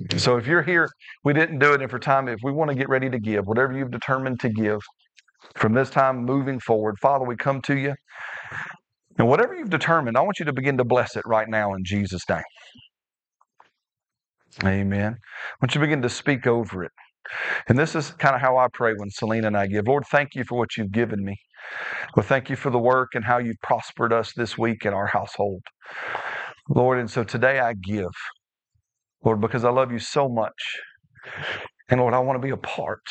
Mm-hmm. So if you're here, we didn't do it. And for time, if we want to get ready to give, whatever you've determined to give from this time moving forward, Father, we come to you. And whatever you've determined, I want you to begin to bless it right now in Jesus' name. Amen. I want you to begin to speak over it. And this is kind of how I pray when Selena and I give. Lord, thank you for what you've given me. Well, thank you for the work and how you've prospered us this week in our household. Lord, and so today I give, Lord, because I love you so much. And Lord, I want to be a part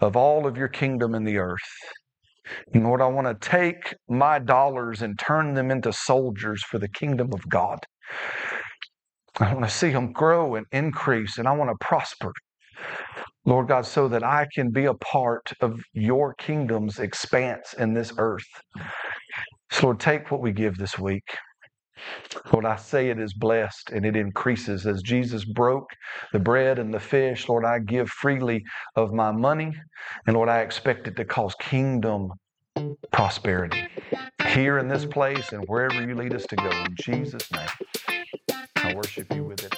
of all of your kingdom in the earth. And Lord, I want to take my dollars and turn them into soldiers for the kingdom of God. I want to see them grow and increase, and I want to prosper. Lord God, so that I can be a part of your kingdom's expanse in this earth. So, Lord, take what we give this week. Lord, I say it is blessed and it increases as Jesus broke the bread and the fish. Lord, I give freely of my money, and Lord, I expect it to cause kingdom prosperity here in this place and wherever you lead us to go. In Jesus' name, I worship you with.